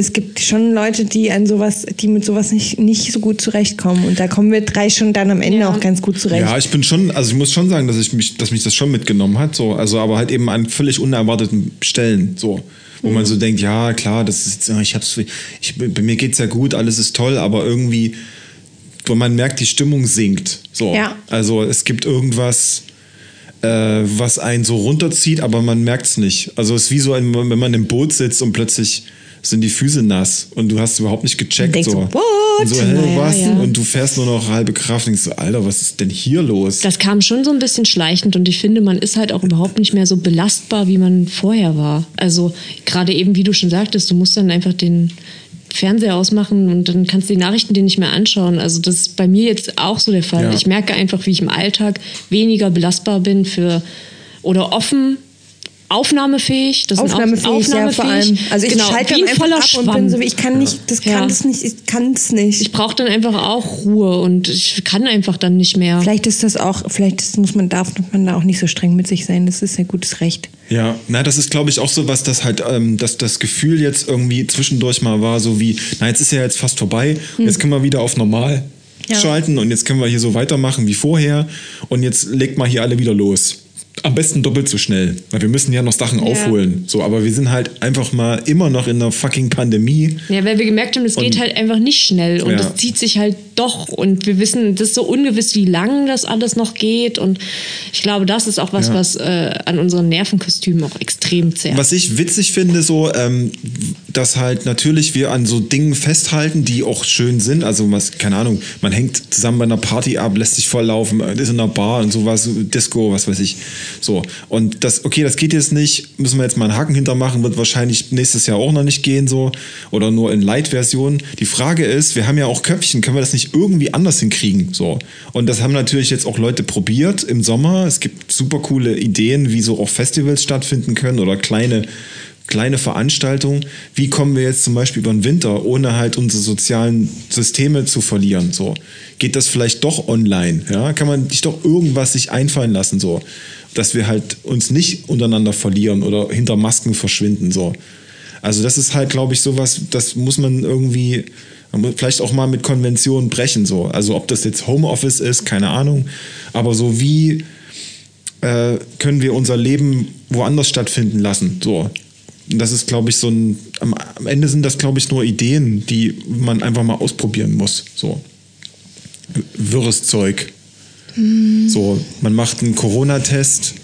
es gibt schon Leute, die an sowas, die mit sowas nicht, nicht so gut zurechtkommen. Und da kommen wir drei schon dann am Ende Ja. auch ganz gut zurecht. Ja, ich bin schon, also ich muss schon sagen, dass ich mich, dass mich das schon mitgenommen hat, so, also aber halt eben an völlig unerwarteten Stellen, so, wo Mhm. man so denkt, ja klar, das ist, jetzt, ich hab's, ich, bei mir geht's ja gut, alles ist toll, aber irgendwie, wo man merkt, die Stimmung sinkt, so, Ja. also es gibt irgendwas, äh, was einen so runterzieht, aber man merkt's nicht. Also es ist wie so, ein, wenn man im Boot sitzt und plötzlich sind die Füße nass und du hast überhaupt nicht gecheckt. Und denkst so. what? Und so, hä, Naja, was? ja. Und du fährst nur noch halbe Kraft und denkst so, Alter, was ist denn hier los? Das kam schon so ein bisschen schleichend und ich finde, man ist halt auch überhaupt nicht mehr so belastbar, wie man vorher war. Also gerade eben, wie du schon sagtest, du musst dann einfach den Fernseher ausmachen und dann kannst du die Nachrichten dir nicht mehr anschauen. Also das ist bei mir jetzt auch so der Fall. Ja. Ich merke einfach, wie ich im Alltag weniger belastbar bin für oder offen. Aufnahmefähig, das sind auch- Aufnahmefähig, ja, vor allem. Also ich genau, schalte dann einfach voller ab und bin Schwamm. so, wie ich kann nicht, das kann Ja. das nicht, ich kann es nicht. Ich brauche dann einfach auch Ruhe und ich kann einfach dann nicht mehr. Vielleicht ist das auch, vielleicht ist, muss man, darf man da auch nicht so streng mit sich sein. Das ist ein gutes Recht. Ja, na, das ist, glaube ich, auch so was, dass halt, ähm, dass das Gefühl jetzt irgendwie zwischendurch mal war, so wie, na, jetzt ist ja jetzt fast vorbei, jetzt können wir wieder auf normal Ja. schalten und jetzt können wir hier so weitermachen wie vorher und jetzt legt mal hier alle wieder los. Am besten doppelt so schnell, weil wir müssen ja noch Sachen aufholen. So, aber wir sind halt einfach mal immer noch in einer fucking Pandemie. Ja, weil wir gemerkt haben, es geht halt einfach nicht schnell und Ja. es zieht sich halt doch und wir wissen, das ist so ungewiss, wie lang das alles noch geht und ich glaube, das ist auch was, Ja. was äh, an unseren Nervenkostümen auch extrem zehrt. Was ich witzig finde, so, ähm, dass halt natürlich wir an so Dingen festhalten, die auch schön sind. Also, was, keine Ahnung, man hängt zusammen bei einer Party ab, lässt sich volllaufen, ist in einer Bar und sowas, Disco, was weiß ich. So. Und das, okay, das geht jetzt nicht, müssen wir jetzt mal einen Haken hintermachen, wird wahrscheinlich nächstes Jahr auch noch nicht gehen, so. Oder nur in Light-Version. Die Frage ist, wir haben ja auch Köpfchen, können wir das nicht irgendwie anders hinkriegen, so. Und das haben natürlich jetzt auch Leute probiert im Sommer. Es gibt super coole Ideen, wie so auch Festivals stattfinden können oder kleine kleine Veranstaltung, wie kommen wir jetzt zum Beispiel über den Winter, ohne halt unsere sozialen Systeme zu verlieren? So geht das vielleicht doch online? Ja, kann man sich doch irgendwas sich einfallen lassen, so, dass wir halt uns nicht untereinander verlieren oder hinter Masken verschwinden, so. Also das ist halt, glaube ich, sowas, das muss man irgendwie vielleicht auch mal mit Konventionen brechen, so. Also ob das jetzt Homeoffice ist, keine Ahnung, aber so wie äh, können wir unser Leben woanders stattfinden lassen, so. Das ist, glaube ich, so ein. Am, Ende sind das, glaube ich, nur Ideen, die man einfach mal ausprobieren muss. So. Wirres Zeug. So, man macht einen Corona-Test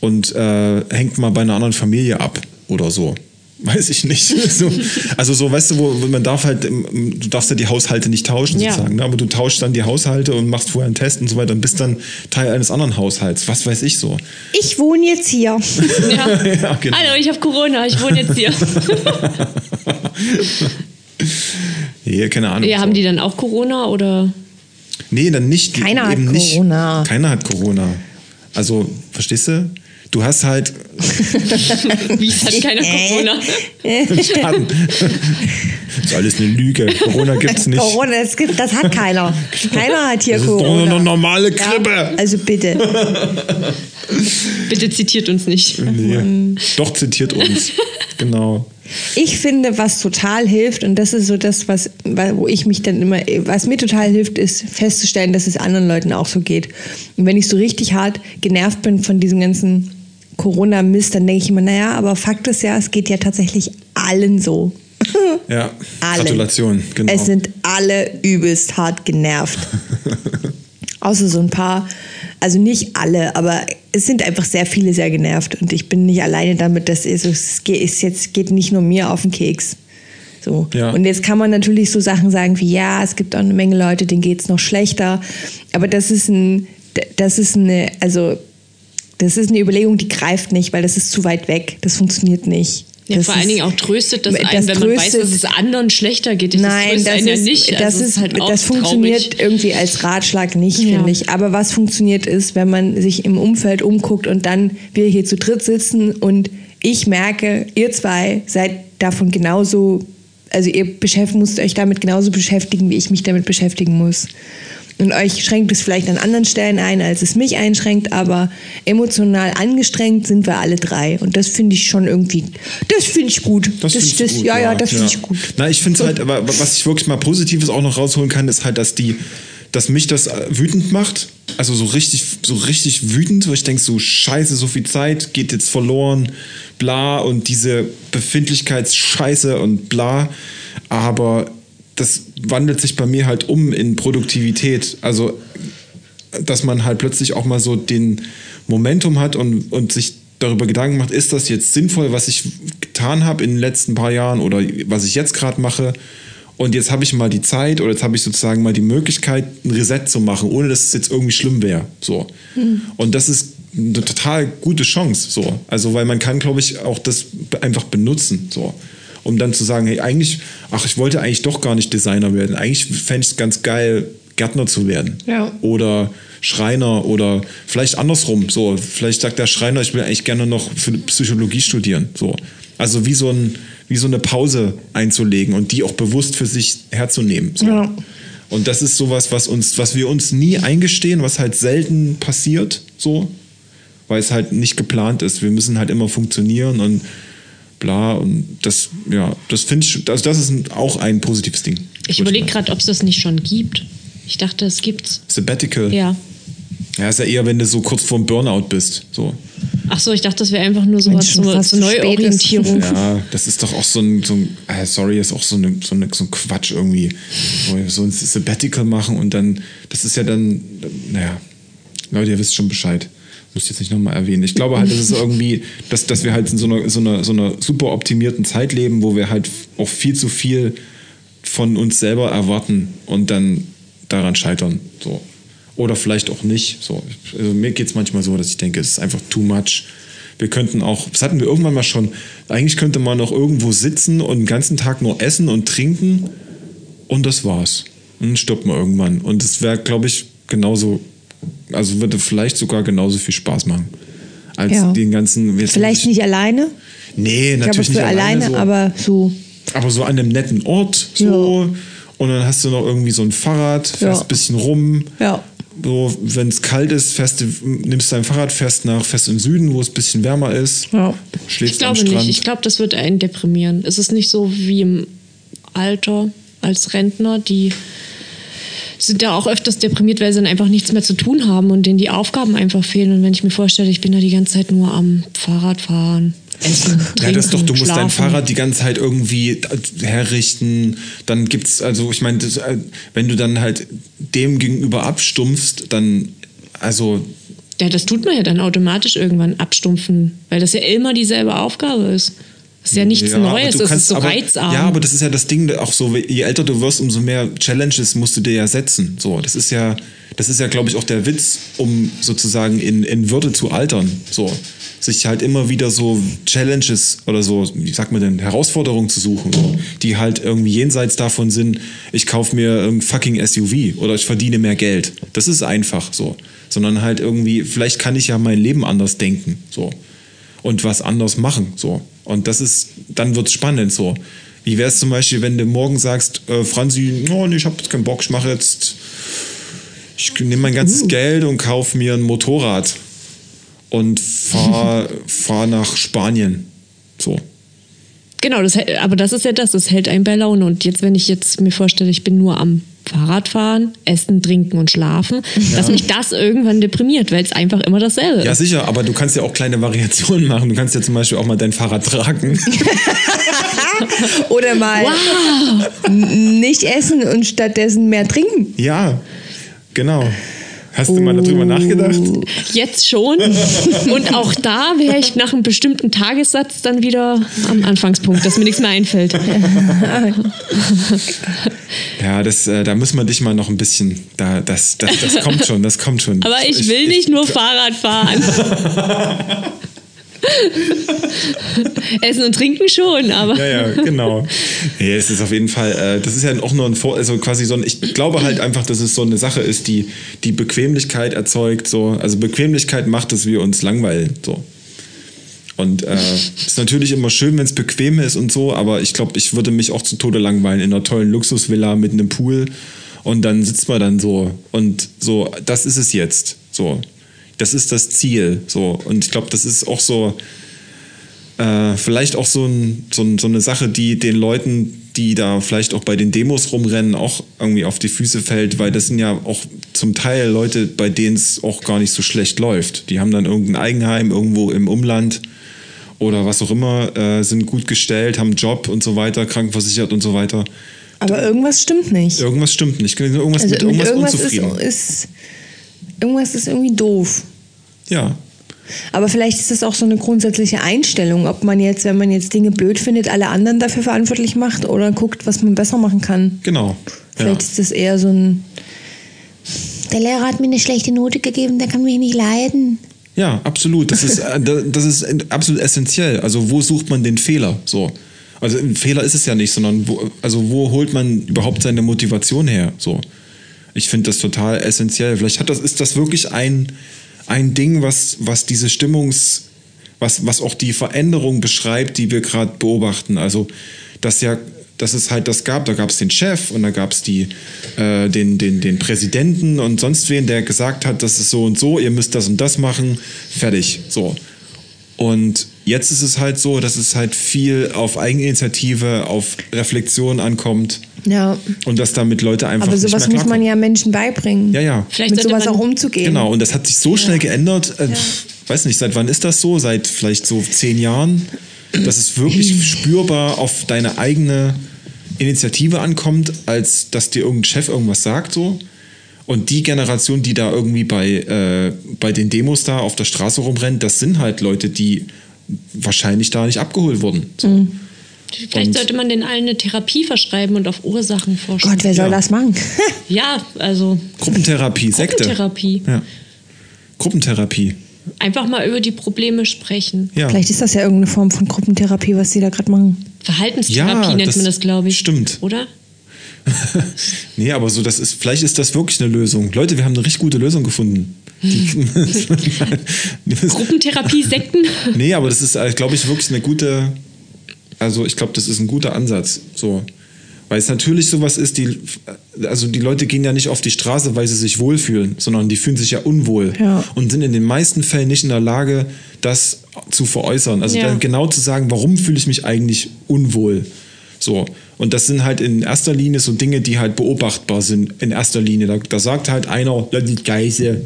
und äh, hängt mal bei einer anderen Familie ab oder so. *laughs* Weiß ich nicht. *laughs* So, also so, weißt du, wo man darf halt, du darfst ja die Haushalte nicht tauschen Ja. sozusagen, ne? aber du tauschst dann die Haushalte und machst vorher einen Test und so weiter und bist dann Teil eines anderen Haushalts. Was weiß ich so. Ich wohne jetzt hier. *laughs* Ja. Ja, genau. Hallo, ich habe Corona, ich wohne jetzt hier. Ja, keine Ahnung. ja, so. haben die dann auch Corona oder? Nee, dann nicht. Keiner hat eben nicht. Corona. Keiner hat Corona. Also, verstehst du? Du hast halt *laughs* Wie es hat keiner Corona? *laughs* Schaden. das ist alles eine Lüge. Corona gibt's nicht. Corona, das, gibt, das hat keiner. Keiner hat hier Das ist doch Corona. eine normale Grippe. Ja, also bitte. Bitte zitiert uns nicht. Nee. Doch zitiert uns. Genau. Ich finde, was total hilft, und das ist so das, was, wo ich mich dann immer, was mir total hilft, ist festzustellen, dass es anderen Leuten auch so geht. Und wenn ich so richtig hart genervt bin von diesem ganzen Corona-Mist, dann denke ich immer, naja, aber Fakt ist ja, es geht ja tatsächlich allen so. *laughs* Ja. Allen. Gratulation. Genau. Es sind alle übelst hart genervt. *laughs* Außer so ein paar, also nicht alle, aber es sind einfach sehr viele sehr genervt. Und ich bin nicht alleine damit, dass es, es geht, es jetzt geht nicht nur mir auf den Keks. So. Ja. Und jetzt kann man natürlich so Sachen sagen wie, ja, es gibt auch eine Menge Leute, denen geht es noch schlechter. Aber das ist ein, das ist eine, also das ist eine Überlegung, die greift nicht, weil das ist zu weit weg. Das funktioniert nicht. Ja, das vor allen ist- Dingen auch tröstet das Das einen, wenn man weiß, tröstet- dass es anderen schlechter geht. Das Nein, tröstet das ist, ja nicht. das, Also ist, halt das funktioniert traurig. irgendwie als Ratschlag nicht, Ja. finde ich. Aber was funktioniert ist, wenn man sich im Umfeld umguckt und dann wir hier zu dritt sitzen und ich merke, ihr zwei seid davon genauso, also ihr beschäftigt, müsst euch damit genauso beschäftigen, wie ich mich damit beschäftigen muss. Und euch schränkt es vielleicht an anderen Stellen ein, als es mich einschränkt, aber emotional angestrengt sind wir alle drei. Und das finde ich schon irgendwie, das finde ich gut. Das, findest du gut, ja, ja, das finde ich gut. Na, ich finde es halt, aber was ich wirklich mal Positives auch noch rausholen kann, ist halt, dass die, dass mich das äh, wütend macht. Also so richtig, so richtig wütend, wo ich denke, so scheiße, so viel Zeit geht jetzt verloren, bla, und diese Befindlichkeitsscheiße und bla. Aber das wandelt sich bei mir halt um in Produktivität. Also dass man halt plötzlich auch mal so den Momentum hat und, und sich darüber Gedanken macht, ist das jetzt sinnvoll, was ich getan habe in den letzten paar Jahren oder was ich jetzt gerade mache. Und jetzt habe ich mal die Zeit oder jetzt habe ich sozusagen mal die Möglichkeit, ein Reset zu machen, ohne dass es jetzt irgendwie schlimm wäre. So. Und das ist eine total gute Chance. So. Also, weil man kann, glaube ich, auch das einfach benutzen. So. Um dann zu sagen, hey, eigentlich, ach, ich wollte eigentlich doch gar nicht Designer werden. Eigentlich fände ich es ganz geil, Gärtner zu werden. Ja. Oder Schreiner oder vielleicht andersrum. So, vielleicht sagt der Schreiner, ich will eigentlich gerne noch für Psychologie studieren. So. Also wie so, ein, wie so eine Pause einzulegen und die auch bewusst für sich herzunehmen. So. Ja. Und das ist sowas, was uns, was wir uns nie eingestehen, was halt selten passiert, so, weil es halt nicht geplant ist. Wir müssen halt immer funktionieren und bla und das, ja, das finde ich, also das ist ein, auch ein positives Ding. Ich überlege gerade, ob es das nicht schon gibt. Ich dachte, es gibt's. Sabbatical. Ja. Ja, ist ja eher, wenn du so kurz vorm Burnout bist. So. Ach so, ich dachte, das wäre einfach nur so Wenn was schon zur, fast zur Neuorientierung. Ja, das ist doch auch so ein, so ein äh, sorry, ist auch so, eine, so, eine, so ein Quatsch irgendwie. So ein Sabbatical machen und dann, das ist ja dann, naja, Leute, ihr wisst schon Bescheid. Muss ich jetzt nicht nochmal erwähnen. Ich glaube halt, das ist irgendwie, dass, dass wir halt in so einer, so, einer, so einer super optimierten Zeit leben, wo wir halt auch viel zu viel von uns selber erwarten und dann daran scheitern. So. Oder vielleicht auch nicht. So. Also mir geht es manchmal so, dass ich denke, es ist einfach too much. Wir könnten auch, das hatten wir irgendwann mal schon, eigentlich könnte man noch irgendwo sitzen und den ganzen Tag nur essen und trinken und das war's. Und dann stirbt man irgendwann. Und es wäre, glaube ich, genauso, also würde vielleicht sogar genauso viel Spaß machen. als Ja. den ganzen. Vielleicht nicht alleine, Nee, natürlich für nicht alleine, so. aber so. Aber so an einem netten Ort, so. Und dann hast du noch irgendwie so ein Fahrrad, fährst Ja. ein bisschen rum. Ja. So, wenn es kalt ist, fährst du, nimmst dein Fahrrad, fährst nach, fährst in den Süden, wo es ein bisschen wärmer ist. Ja. Schläfst Ich am glaube Strand. nicht. Ich glaube, das wird einen deprimieren. Es ist nicht so wie im Alter als Rentner, die sind ja auch öfters deprimiert, weil sie dann einfach nichts mehr zu tun haben und denen die Aufgaben einfach fehlen. Und wenn ich mir vorstelle, ich bin da die ganze Zeit nur am Fahrrad fahren, essen, trinken, Ja, das ist doch, du musst dein schlafen. Fahrrad die ganze Zeit irgendwie herrichten. Dann gibt's, also ich meine, äh, wenn du dann halt dem gegenüber abstumpfst, dann, also, Ja, das tut man ja dann automatisch irgendwann abstumpfen, weil das ja immer dieselbe Aufgabe ist. Das ist ja nichts ja, Neues, das kannst ist so aber, reizarm. Ja, aber das ist ja das Ding, auch so, je älter du wirst, umso mehr Challenges musst du dir ja setzen. So, das ist ja, das ist ja, glaube ich, auch der Witz, um sozusagen in, in Würde zu altern. So, sich halt immer wieder so Challenges oder so, wie sagt man denn, Herausforderungen zu suchen, so, die halt irgendwie jenseits davon sind, ich kaufe mir ein fucking SUV oder ich verdiene mehr Geld. Das ist einfach so. Sondern halt irgendwie, vielleicht kann ich ja mein Leben anders denken. So und was anders machen. So. Und das ist, dann wird es spannend so. Wie wäre es zum Beispiel, wenn du morgen sagst, äh, Franzi, oh, nee, ich habe jetzt keinen Bock, ich mache jetzt, ich nehme mein ganzes Geld und kaufe mir ein Motorrad und fahre *laughs* fahr nach Spanien. So. Genau, das, aber das ist ja das, das hält einen bei Laune. Und jetzt, wenn ich jetzt mir vorstelle, ich bin nur am Fahrradfahren, Essen, Trinken und Schlafen, dass mich das irgendwann deprimiert, weil es einfach immer dasselbe Ja, ist. sicher, aber du kannst ja auch kleine Variationen machen. Du kannst ja zum Beispiel auch mal dein Fahrrad tragen. Oder mal n- nicht essen und stattdessen mehr trinken. ja, genau. Hast du mal darüber nachgedacht? Jetzt schon. *laughs* Und auch da wäre ich nach einem bestimmten Tagessatz dann wieder am Anfangspunkt, dass mir nichts mehr einfällt. Ja, das, äh, da müssen wir dich mal noch ein bisschen, da, das, das, das kommt schon, das kommt schon. Aber ich will nicht nur Fahrrad fahren. *laughs* *laughs* Essen und trinken schon, aber. Ja, ja, genau. Nee, es ist auf jeden Fall, äh, das ist ja auch nur ein Vor, also quasi so ein, ich glaube halt einfach, dass es so eine Sache ist, die die Bequemlichkeit erzeugt, so, also Bequemlichkeit macht, dass wir uns langweilen, so. Und äh, ist natürlich immer schön, wenn es bequem ist und so, aber ich glaube, ich würde mich auch zu Tode langweilen in einer tollen Luxusvilla mit einem Pool und dann sitzt man dann so und so, das ist es jetzt, so. Das ist das Ziel, so. Und ich glaube, das ist auch so, äh, vielleicht auch so, ein, so, so eine Sache, die den Leuten, die da vielleicht auch bei den Demos rumrennen, auch irgendwie auf die Füße fällt, weil das sind ja auch zum Teil Leute, bei denen es auch gar nicht so schlecht läuft. Die haben dann irgendein Eigenheim irgendwo im Umland oder was auch immer, äh, sind gut gestellt, haben einen Job und so weiter, krankenversichert und so weiter. Aber irgendwas stimmt nicht. Irgendwas stimmt nicht. Irgendwas Also mit irgendwas, irgendwas unzufrieden. ist, ist, irgendwas ist irgendwie doof. ja. Aber vielleicht ist das auch so eine grundsätzliche Einstellung, ob man jetzt, wenn man jetzt Dinge blöd findet, alle anderen dafür verantwortlich macht oder guckt, was man besser machen kann. Genau. Vielleicht Ja. ist das eher so ein. Der Lehrer hat mir eine schlechte Note gegeben, der kann mich nicht leiden. Ja, absolut. Das ist, äh, da- das ist absolut essentiell. Also wo sucht man den Fehler? So. Also ein Fehler ist es ja nicht, sondern wo, also wo holt man überhaupt seine Motivation her? So. Ich finde das total essentiell. Vielleicht hat das, ist das wirklich ein, ein Ding, was, was diese Stimmungs, was, was auch die Veränderung beschreibt, die wir gerade beobachten. Also, dass ja, dass es halt das gab, da gab es den Chef und da gab es die, äh, den, den, den Präsidenten und sonst wen, der gesagt hat, das ist so und so, ihr müsst das und das machen, fertig. So. Und jetzt ist es halt so, dass es halt viel auf Eigeninitiative, auf Reflexion ankommt Ja. und dass damit Leute einfach Aber nicht sowas mehr muss man ja Menschen beibringen. Ja, ja. Vielleicht mit sowas auch umzugehen. Genau, und das hat sich so schnell geändert. Äh, Weiß nicht, seit wann ist das so? Seit vielleicht so zehn Jahren, dass es wirklich *clears throat* spürbar auf deine eigene Initiative ankommt, als dass dir irgendein Chef irgendwas sagt so. Und die Generation, die da irgendwie bei, äh, bei den Demos da auf der Straße rumrennt, das sind halt Leute, die wahrscheinlich da nicht abgeholt wurden. So. Mhm. Vielleicht Und- sollte man den allen eine Therapie verschreiben und auf Ursachen forschen. Gott, wer soll Ja. das machen? *laughs* Ja, also Gruppentherapie, Sekte. Gruppentherapie. Ja. Gruppentherapie. Einfach mal über die Probleme sprechen. Ja. Vielleicht ist das ja irgendeine Form von Gruppentherapie, was die da gerade machen. Verhaltenstherapie Ja, nennt das man das, glaube ich. stimmt. Oder? *laughs* nee, aber so, das ist, vielleicht ist das wirklich eine Lösung. Leute, wir haben eine richtig gute Lösung gefunden. *laughs* Gruppentherapie, Sekten. *laughs* Nee, aber das ist, glaube ich, wirklich eine gute, also ich glaube, das ist ein guter Ansatz. So. Weil es natürlich sowas ist, die, also die Leute gehen ja nicht auf die Straße, weil sie sich wohlfühlen, sondern die fühlen sich ja unwohl Ja. und sind in den meisten Fällen nicht in der Lage, das zu veräußern. Also Ja. dann genau zu sagen, warum fühle ich mich eigentlich unwohl. So. Und das sind halt in erster Linie so Dinge, die halt beobachtbar sind in erster Linie. Da, da sagt halt einer, ist Geise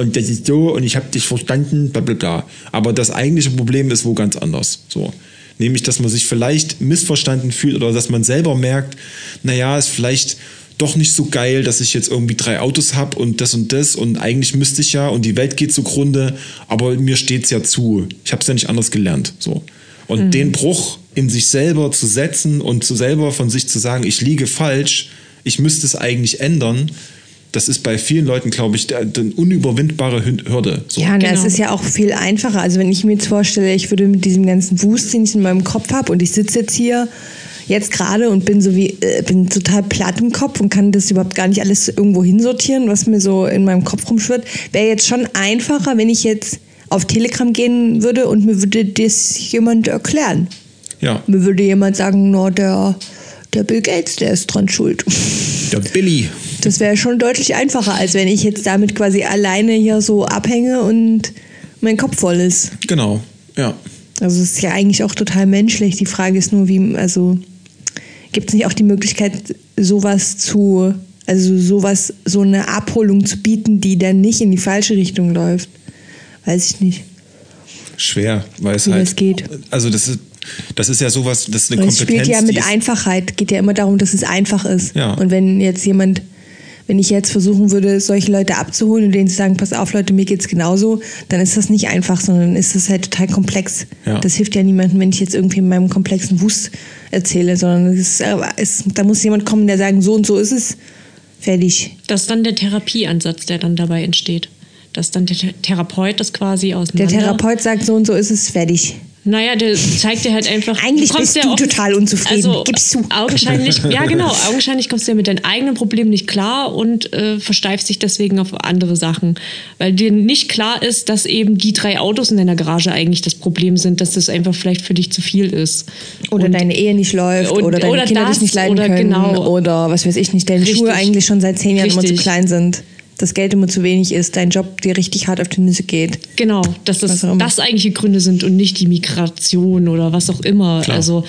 und das ist so und ich habe dich verstanden, bla bla bla. Aber das eigentliche Problem ist wo ganz anders. So. Nämlich, dass man sich vielleicht missverstanden fühlt oder dass man selber merkt, naja, ist vielleicht doch nicht so geil, dass ich jetzt irgendwie drei Autos habe und das und das und eigentlich müsste ich ja und die Welt geht zugrunde, aber mir steht's ja zu. Ich habe es ja nicht anders gelernt. So. Und den Bruch in sich selber zu setzen und zu selber von sich zu sagen, ich liege falsch, ich müsste es eigentlich ändern, das ist bei vielen Leuten, glaube ich, der unüberwindbare Hü- Hürde. So. Ja, na, es Genau. ist ja auch viel einfacher. Also wenn ich mir jetzt vorstelle, ich würde mit diesem ganzen Wust, den ich in meinem Kopf habe und ich sitze jetzt hier jetzt gerade und bin so wie äh, bin total platt im Kopf und kann das überhaupt gar nicht alles irgendwo hinsortieren, was mir so in meinem Kopf rumschwirrt, wäre jetzt schon einfacher, wenn ich jetzt auf Telegram gehen würde und mir würde das jemand erklären. Ja, Mir würde jemand sagen, no, der, der Bill Gates, der ist dran schuld. der Billy. Das wäre schon deutlich einfacher, als wenn ich jetzt damit quasi alleine hier so abhänge und mein Kopf voll ist. Genau, ja. Also es ist ja eigentlich auch total menschlich. Die Frage ist nur, wie, also gibt es nicht auch die Möglichkeit, sowas zu, also sowas, so eine Abholung zu bieten, die dann nicht in die falsche Richtung läuft? Weiß ich nicht. Schwer, weil es Wie halt. das geht. Also das ist, das ist ja sowas, das ist eine Weil es Kompetenz. spielt ja mit Einfachheit. Geht ja immer darum, dass es einfach ist. Ja. Und wenn jetzt jemand, wenn ich jetzt versuchen würde, solche Leute abzuholen und denen zu sagen, pass auf, Leute, mir geht's genauso, dann ist das nicht einfach, sondern dann ist das halt total komplex. Ja. Das hilft ja niemandem, wenn ich jetzt irgendwie in meinem komplexen Wust erzähle, sondern es ist, es, da muss jemand kommen, der sagt, so und so ist es. Fertig. Das ist dann der Therapieansatz, der dann dabei entsteht. Dass dann der Th- Therapeut das quasi Der auseinander... Therapeut sagt, so und so ist es, fertig. Naja, der zeigt dir halt einfach. Eigentlich kommst bist ja du total unzufrieden. Also, Gib's zu. Augenscheinlich, *laughs* ja genau, augenscheinlich kommst du ja mit deinen eigenen Problemen nicht klar und äh, versteifst dich deswegen auf andere Sachen. Weil dir nicht klar ist, dass eben die drei Autos in deiner Garage eigentlich das Problem sind, dass das einfach vielleicht für dich zu viel ist. Oder und, deine Ehe nicht läuft und- oder deine oder Kinder das, dich nicht leiden oder können genau. oder was weiß ich nicht, deine Richtig. Schuhe eigentlich schon seit zehn Jahren immer zu Richtig. klein sind, das Geld immer zu wenig ist, dein Job dir richtig hart auf die Nüsse geht. Genau, dass das, das eigentliche Gründe sind und nicht die Migration oder was auch immer. Klar. Also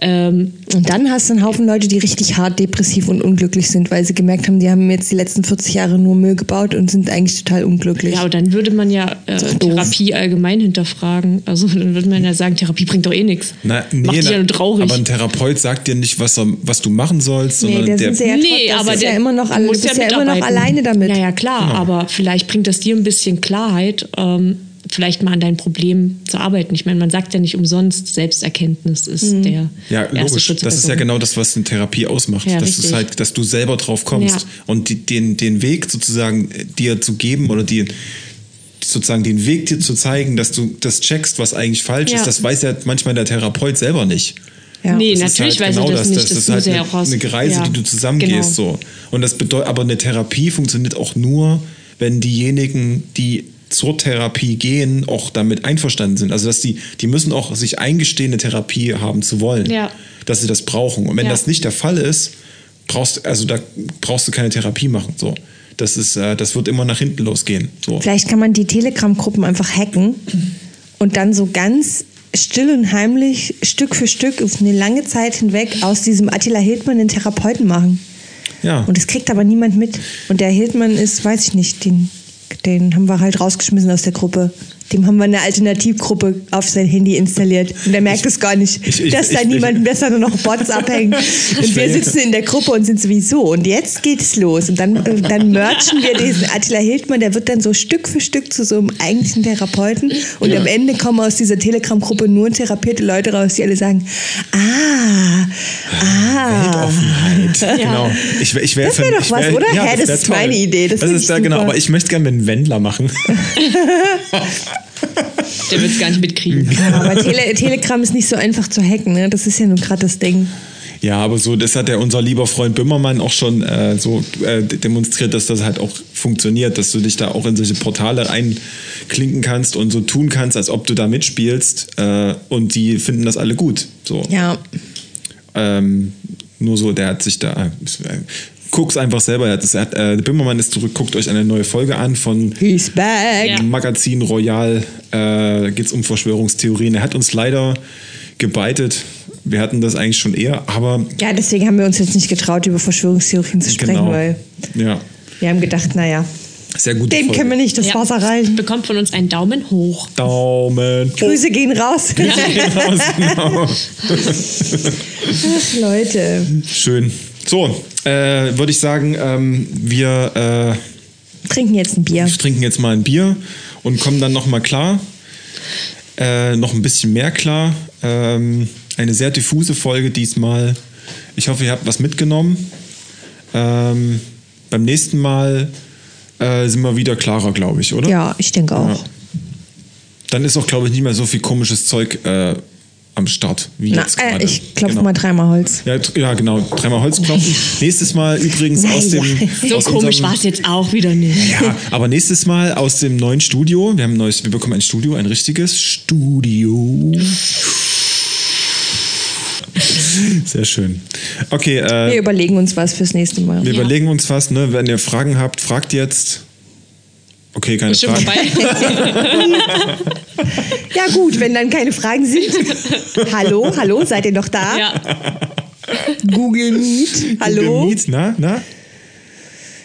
ähm, Und dann hast du einen Haufen Leute, die richtig hart depressiv und unglücklich sind, weil sie gemerkt haben, die haben jetzt die letzten 40 Jahre nur Müll gebaut und sind eigentlich total unglücklich. Ja, aber dann würde man ja äh. Therapie allgemein hinterfragen. Also *laughs* dann würde man ja sagen, Therapie bringt doch eh nichts. Na, Macht dich na, ja nur traurig. Aber ein Therapeut sagt dir nicht, was, er, was du machen sollst, nee, sondern der der. ja, nee, aber ist der, ja immer noch, du bist ja, immer noch alleine damit. Ja, ja, klar, aber vielleicht bringt das dir ein bisschen Klarheit, ähm, vielleicht mal an dein Problem zu arbeiten. Ich meine, man sagt ja nicht umsonst, Selbsterkenntnis ist Mhm. der Ja, erste logisch. Schritt Das ist ja genau das, was eine Therapie ausmacht. Ja, das ist richtig. halt, dass du selber drauf kommst. Ja. Und die, den, den Weg sozusagen äh, dir zu geben oder die, sozusagen den Weg dir zu zeigen, dass du das checkst, was eigentlich falsch Ja. ist, das weiß ja manchmal der Therapeut selber nicht. Ja. Nee, Das natürlich halt weiß genau er das, das. nicht. Das, Das, ist halt eine, ja auch raus. eine Reise, ja. die du zusammengehst. Genau. So. Und das bedeutet, aber eine Therapie funktioniert auch nur, wenn diejenigen, die zur Therapie gehen, auch damit einverstanden sind. Also dass die, die müssen auch sich eingestehen, eine Therapie haben zu wollen. Ja. Dass sie das brauchen. Und wenn Ja. das nicht der Fall ist, brauchst also da brauchst du keine Therapie machen. So. Das ist, äh, das wird immer nach hinten losgehen. So. Vielleicht kann man die Telegram-Gruppen einfach hacken und dann so ganz still und heimlich Stück für Stück auf eine lange Zeit hinweg aus diesem Attila Hildmann den Therapeuten machen. Ja. Und das kriegt aber niemand mit. Und der Hildmann ist, weiß ich nicht, den, den haben wir halt rausgeschmissen aus der Gruppe. Dem haben wir eine Alternativgruppe auf sein Handy installiert. Und der merkt es gar nicht, ich- ich- dass da ich- niemand, da nur noch Bots abhängen. *laughs* Und wir sitzen in der Gruppe und sind sowieso. Und jetzt geht es los. Und dann, äh, dann merchen wir diesen Attila Hildmann, der wird dann so Stück für Stück zu so einem eigentlichen Therapeuten. Und am Ende kommen aus dieser Telegram-Gruppe nur therapierte Leute raus, die alle sagen, ah, ah. Weltoffenheit. *laughs* Genau. Ich, wär- ich wär Das wär für- doch ich was, oder? Ja, Hä, das wär ist meine Idee. Das Das, ist ich da genau. Aber ich möchte gerne mit einem Wendler machen. *laughs* Der wird es gar nicht mitkriegen. *laughs* Aber Tele Telegram ist nicht so einfach zu hacken, ne? Das ist ja nun gerade das Ding. Ja, aber so, das hat ja unser lieber Freund Böhmermann auch schon äh, so äh, demonstriert, dass das halt auch funktioniert, dass du dich da auch in solche Portale reinklinken kannst und so tun kannst, als ob du da mitspielst äh, und die finden das alle gut. So. Ja. Ähm, nur so, der hat sich da. Guck's einfach selber. Er das- hat, äh, der Bimmermann ist zurück. Guckt euch eine neue Folge an von He's back. Magazin Royal. Äh, Geht es um Verschwörungstheorien. Er hat uns leider gebeitet. Wir hatten das eigentlich schon eher, aber Ja, deswegen haben wir uns jetzt nicht getraut, über Verschwörungstheorien zu sprechen, genau. weil Ja, wir haben gedacht, naja, sehr gut. dem können wir nicht das Ja. Wasser reichen. Bekommt von uns einen Daumen hoch. Daumen. hoch. Grüße gehen raus. Raus, genau. *laughs* Ach, Leute. Schön. So, äh, würde ich sagen, ähm, wir äh, Trinken jetzt ein Bier. trinken jetzt mal ein Bier und kommen dann nochmal klar. Äh, noch ein bisschen mehr klar. Ähm, eine sehr diffuse Folge diesmal. Ich hoffe, ihr habt was mitgenommen. Ähm, beim nächsten Mal äh, sind wir wieder klarer, glaube ich, oder? Ja, ich denke auch. Ja. Dann ist auch, glaube ich, nicht mehr so viel komisches Zeug äh, am Start wie Na, jetzt äh, gerade. ich klopfe Genau. mal dreimal Holz. Ja, ja, genau. Dreimal Holz klopfen. *laughs* Nächstes Mal übrigens aus dem. So aus komisch war es jetzt auch wieder nicht. Ja, aber nächstes Mal aus dem neuen Studio. Wir haben ein neues, wir bekommen ein Studio, ein richtiges Studio. Sehr schön. Okay, äh, Wir überlegen uns was fürs nächste Mal. wir Ja. überlegen uns was, ne? Wenn ihr Fragen habt, fragt jetzt. Okay, keine Ist Fragen. Ja gut, wenn dann keine Fragen sind. hallo, hallo, seid ihr noch da? ja. Google Meet, hallo. Google Meet, na, na?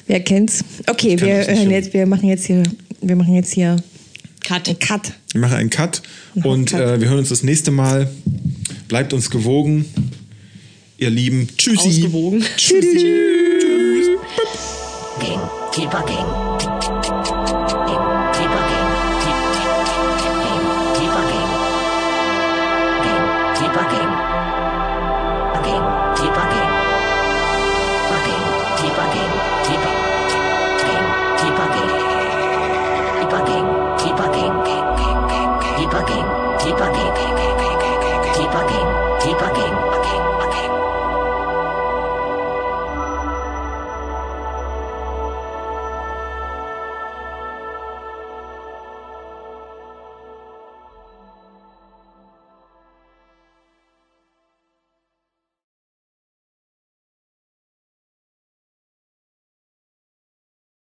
Wer kennt's? Okay, wir hören jetzt, wir machen jetzt hier, wir machen jetzt hier Cut. einen Cut. Wir machen einen Cut und Cut. äh, wir hören uns das nächste Mal. Bleibt uns gewogen. Ihr Lieben. Tschüssi. Ausgewogen. Tschüss. Debugging.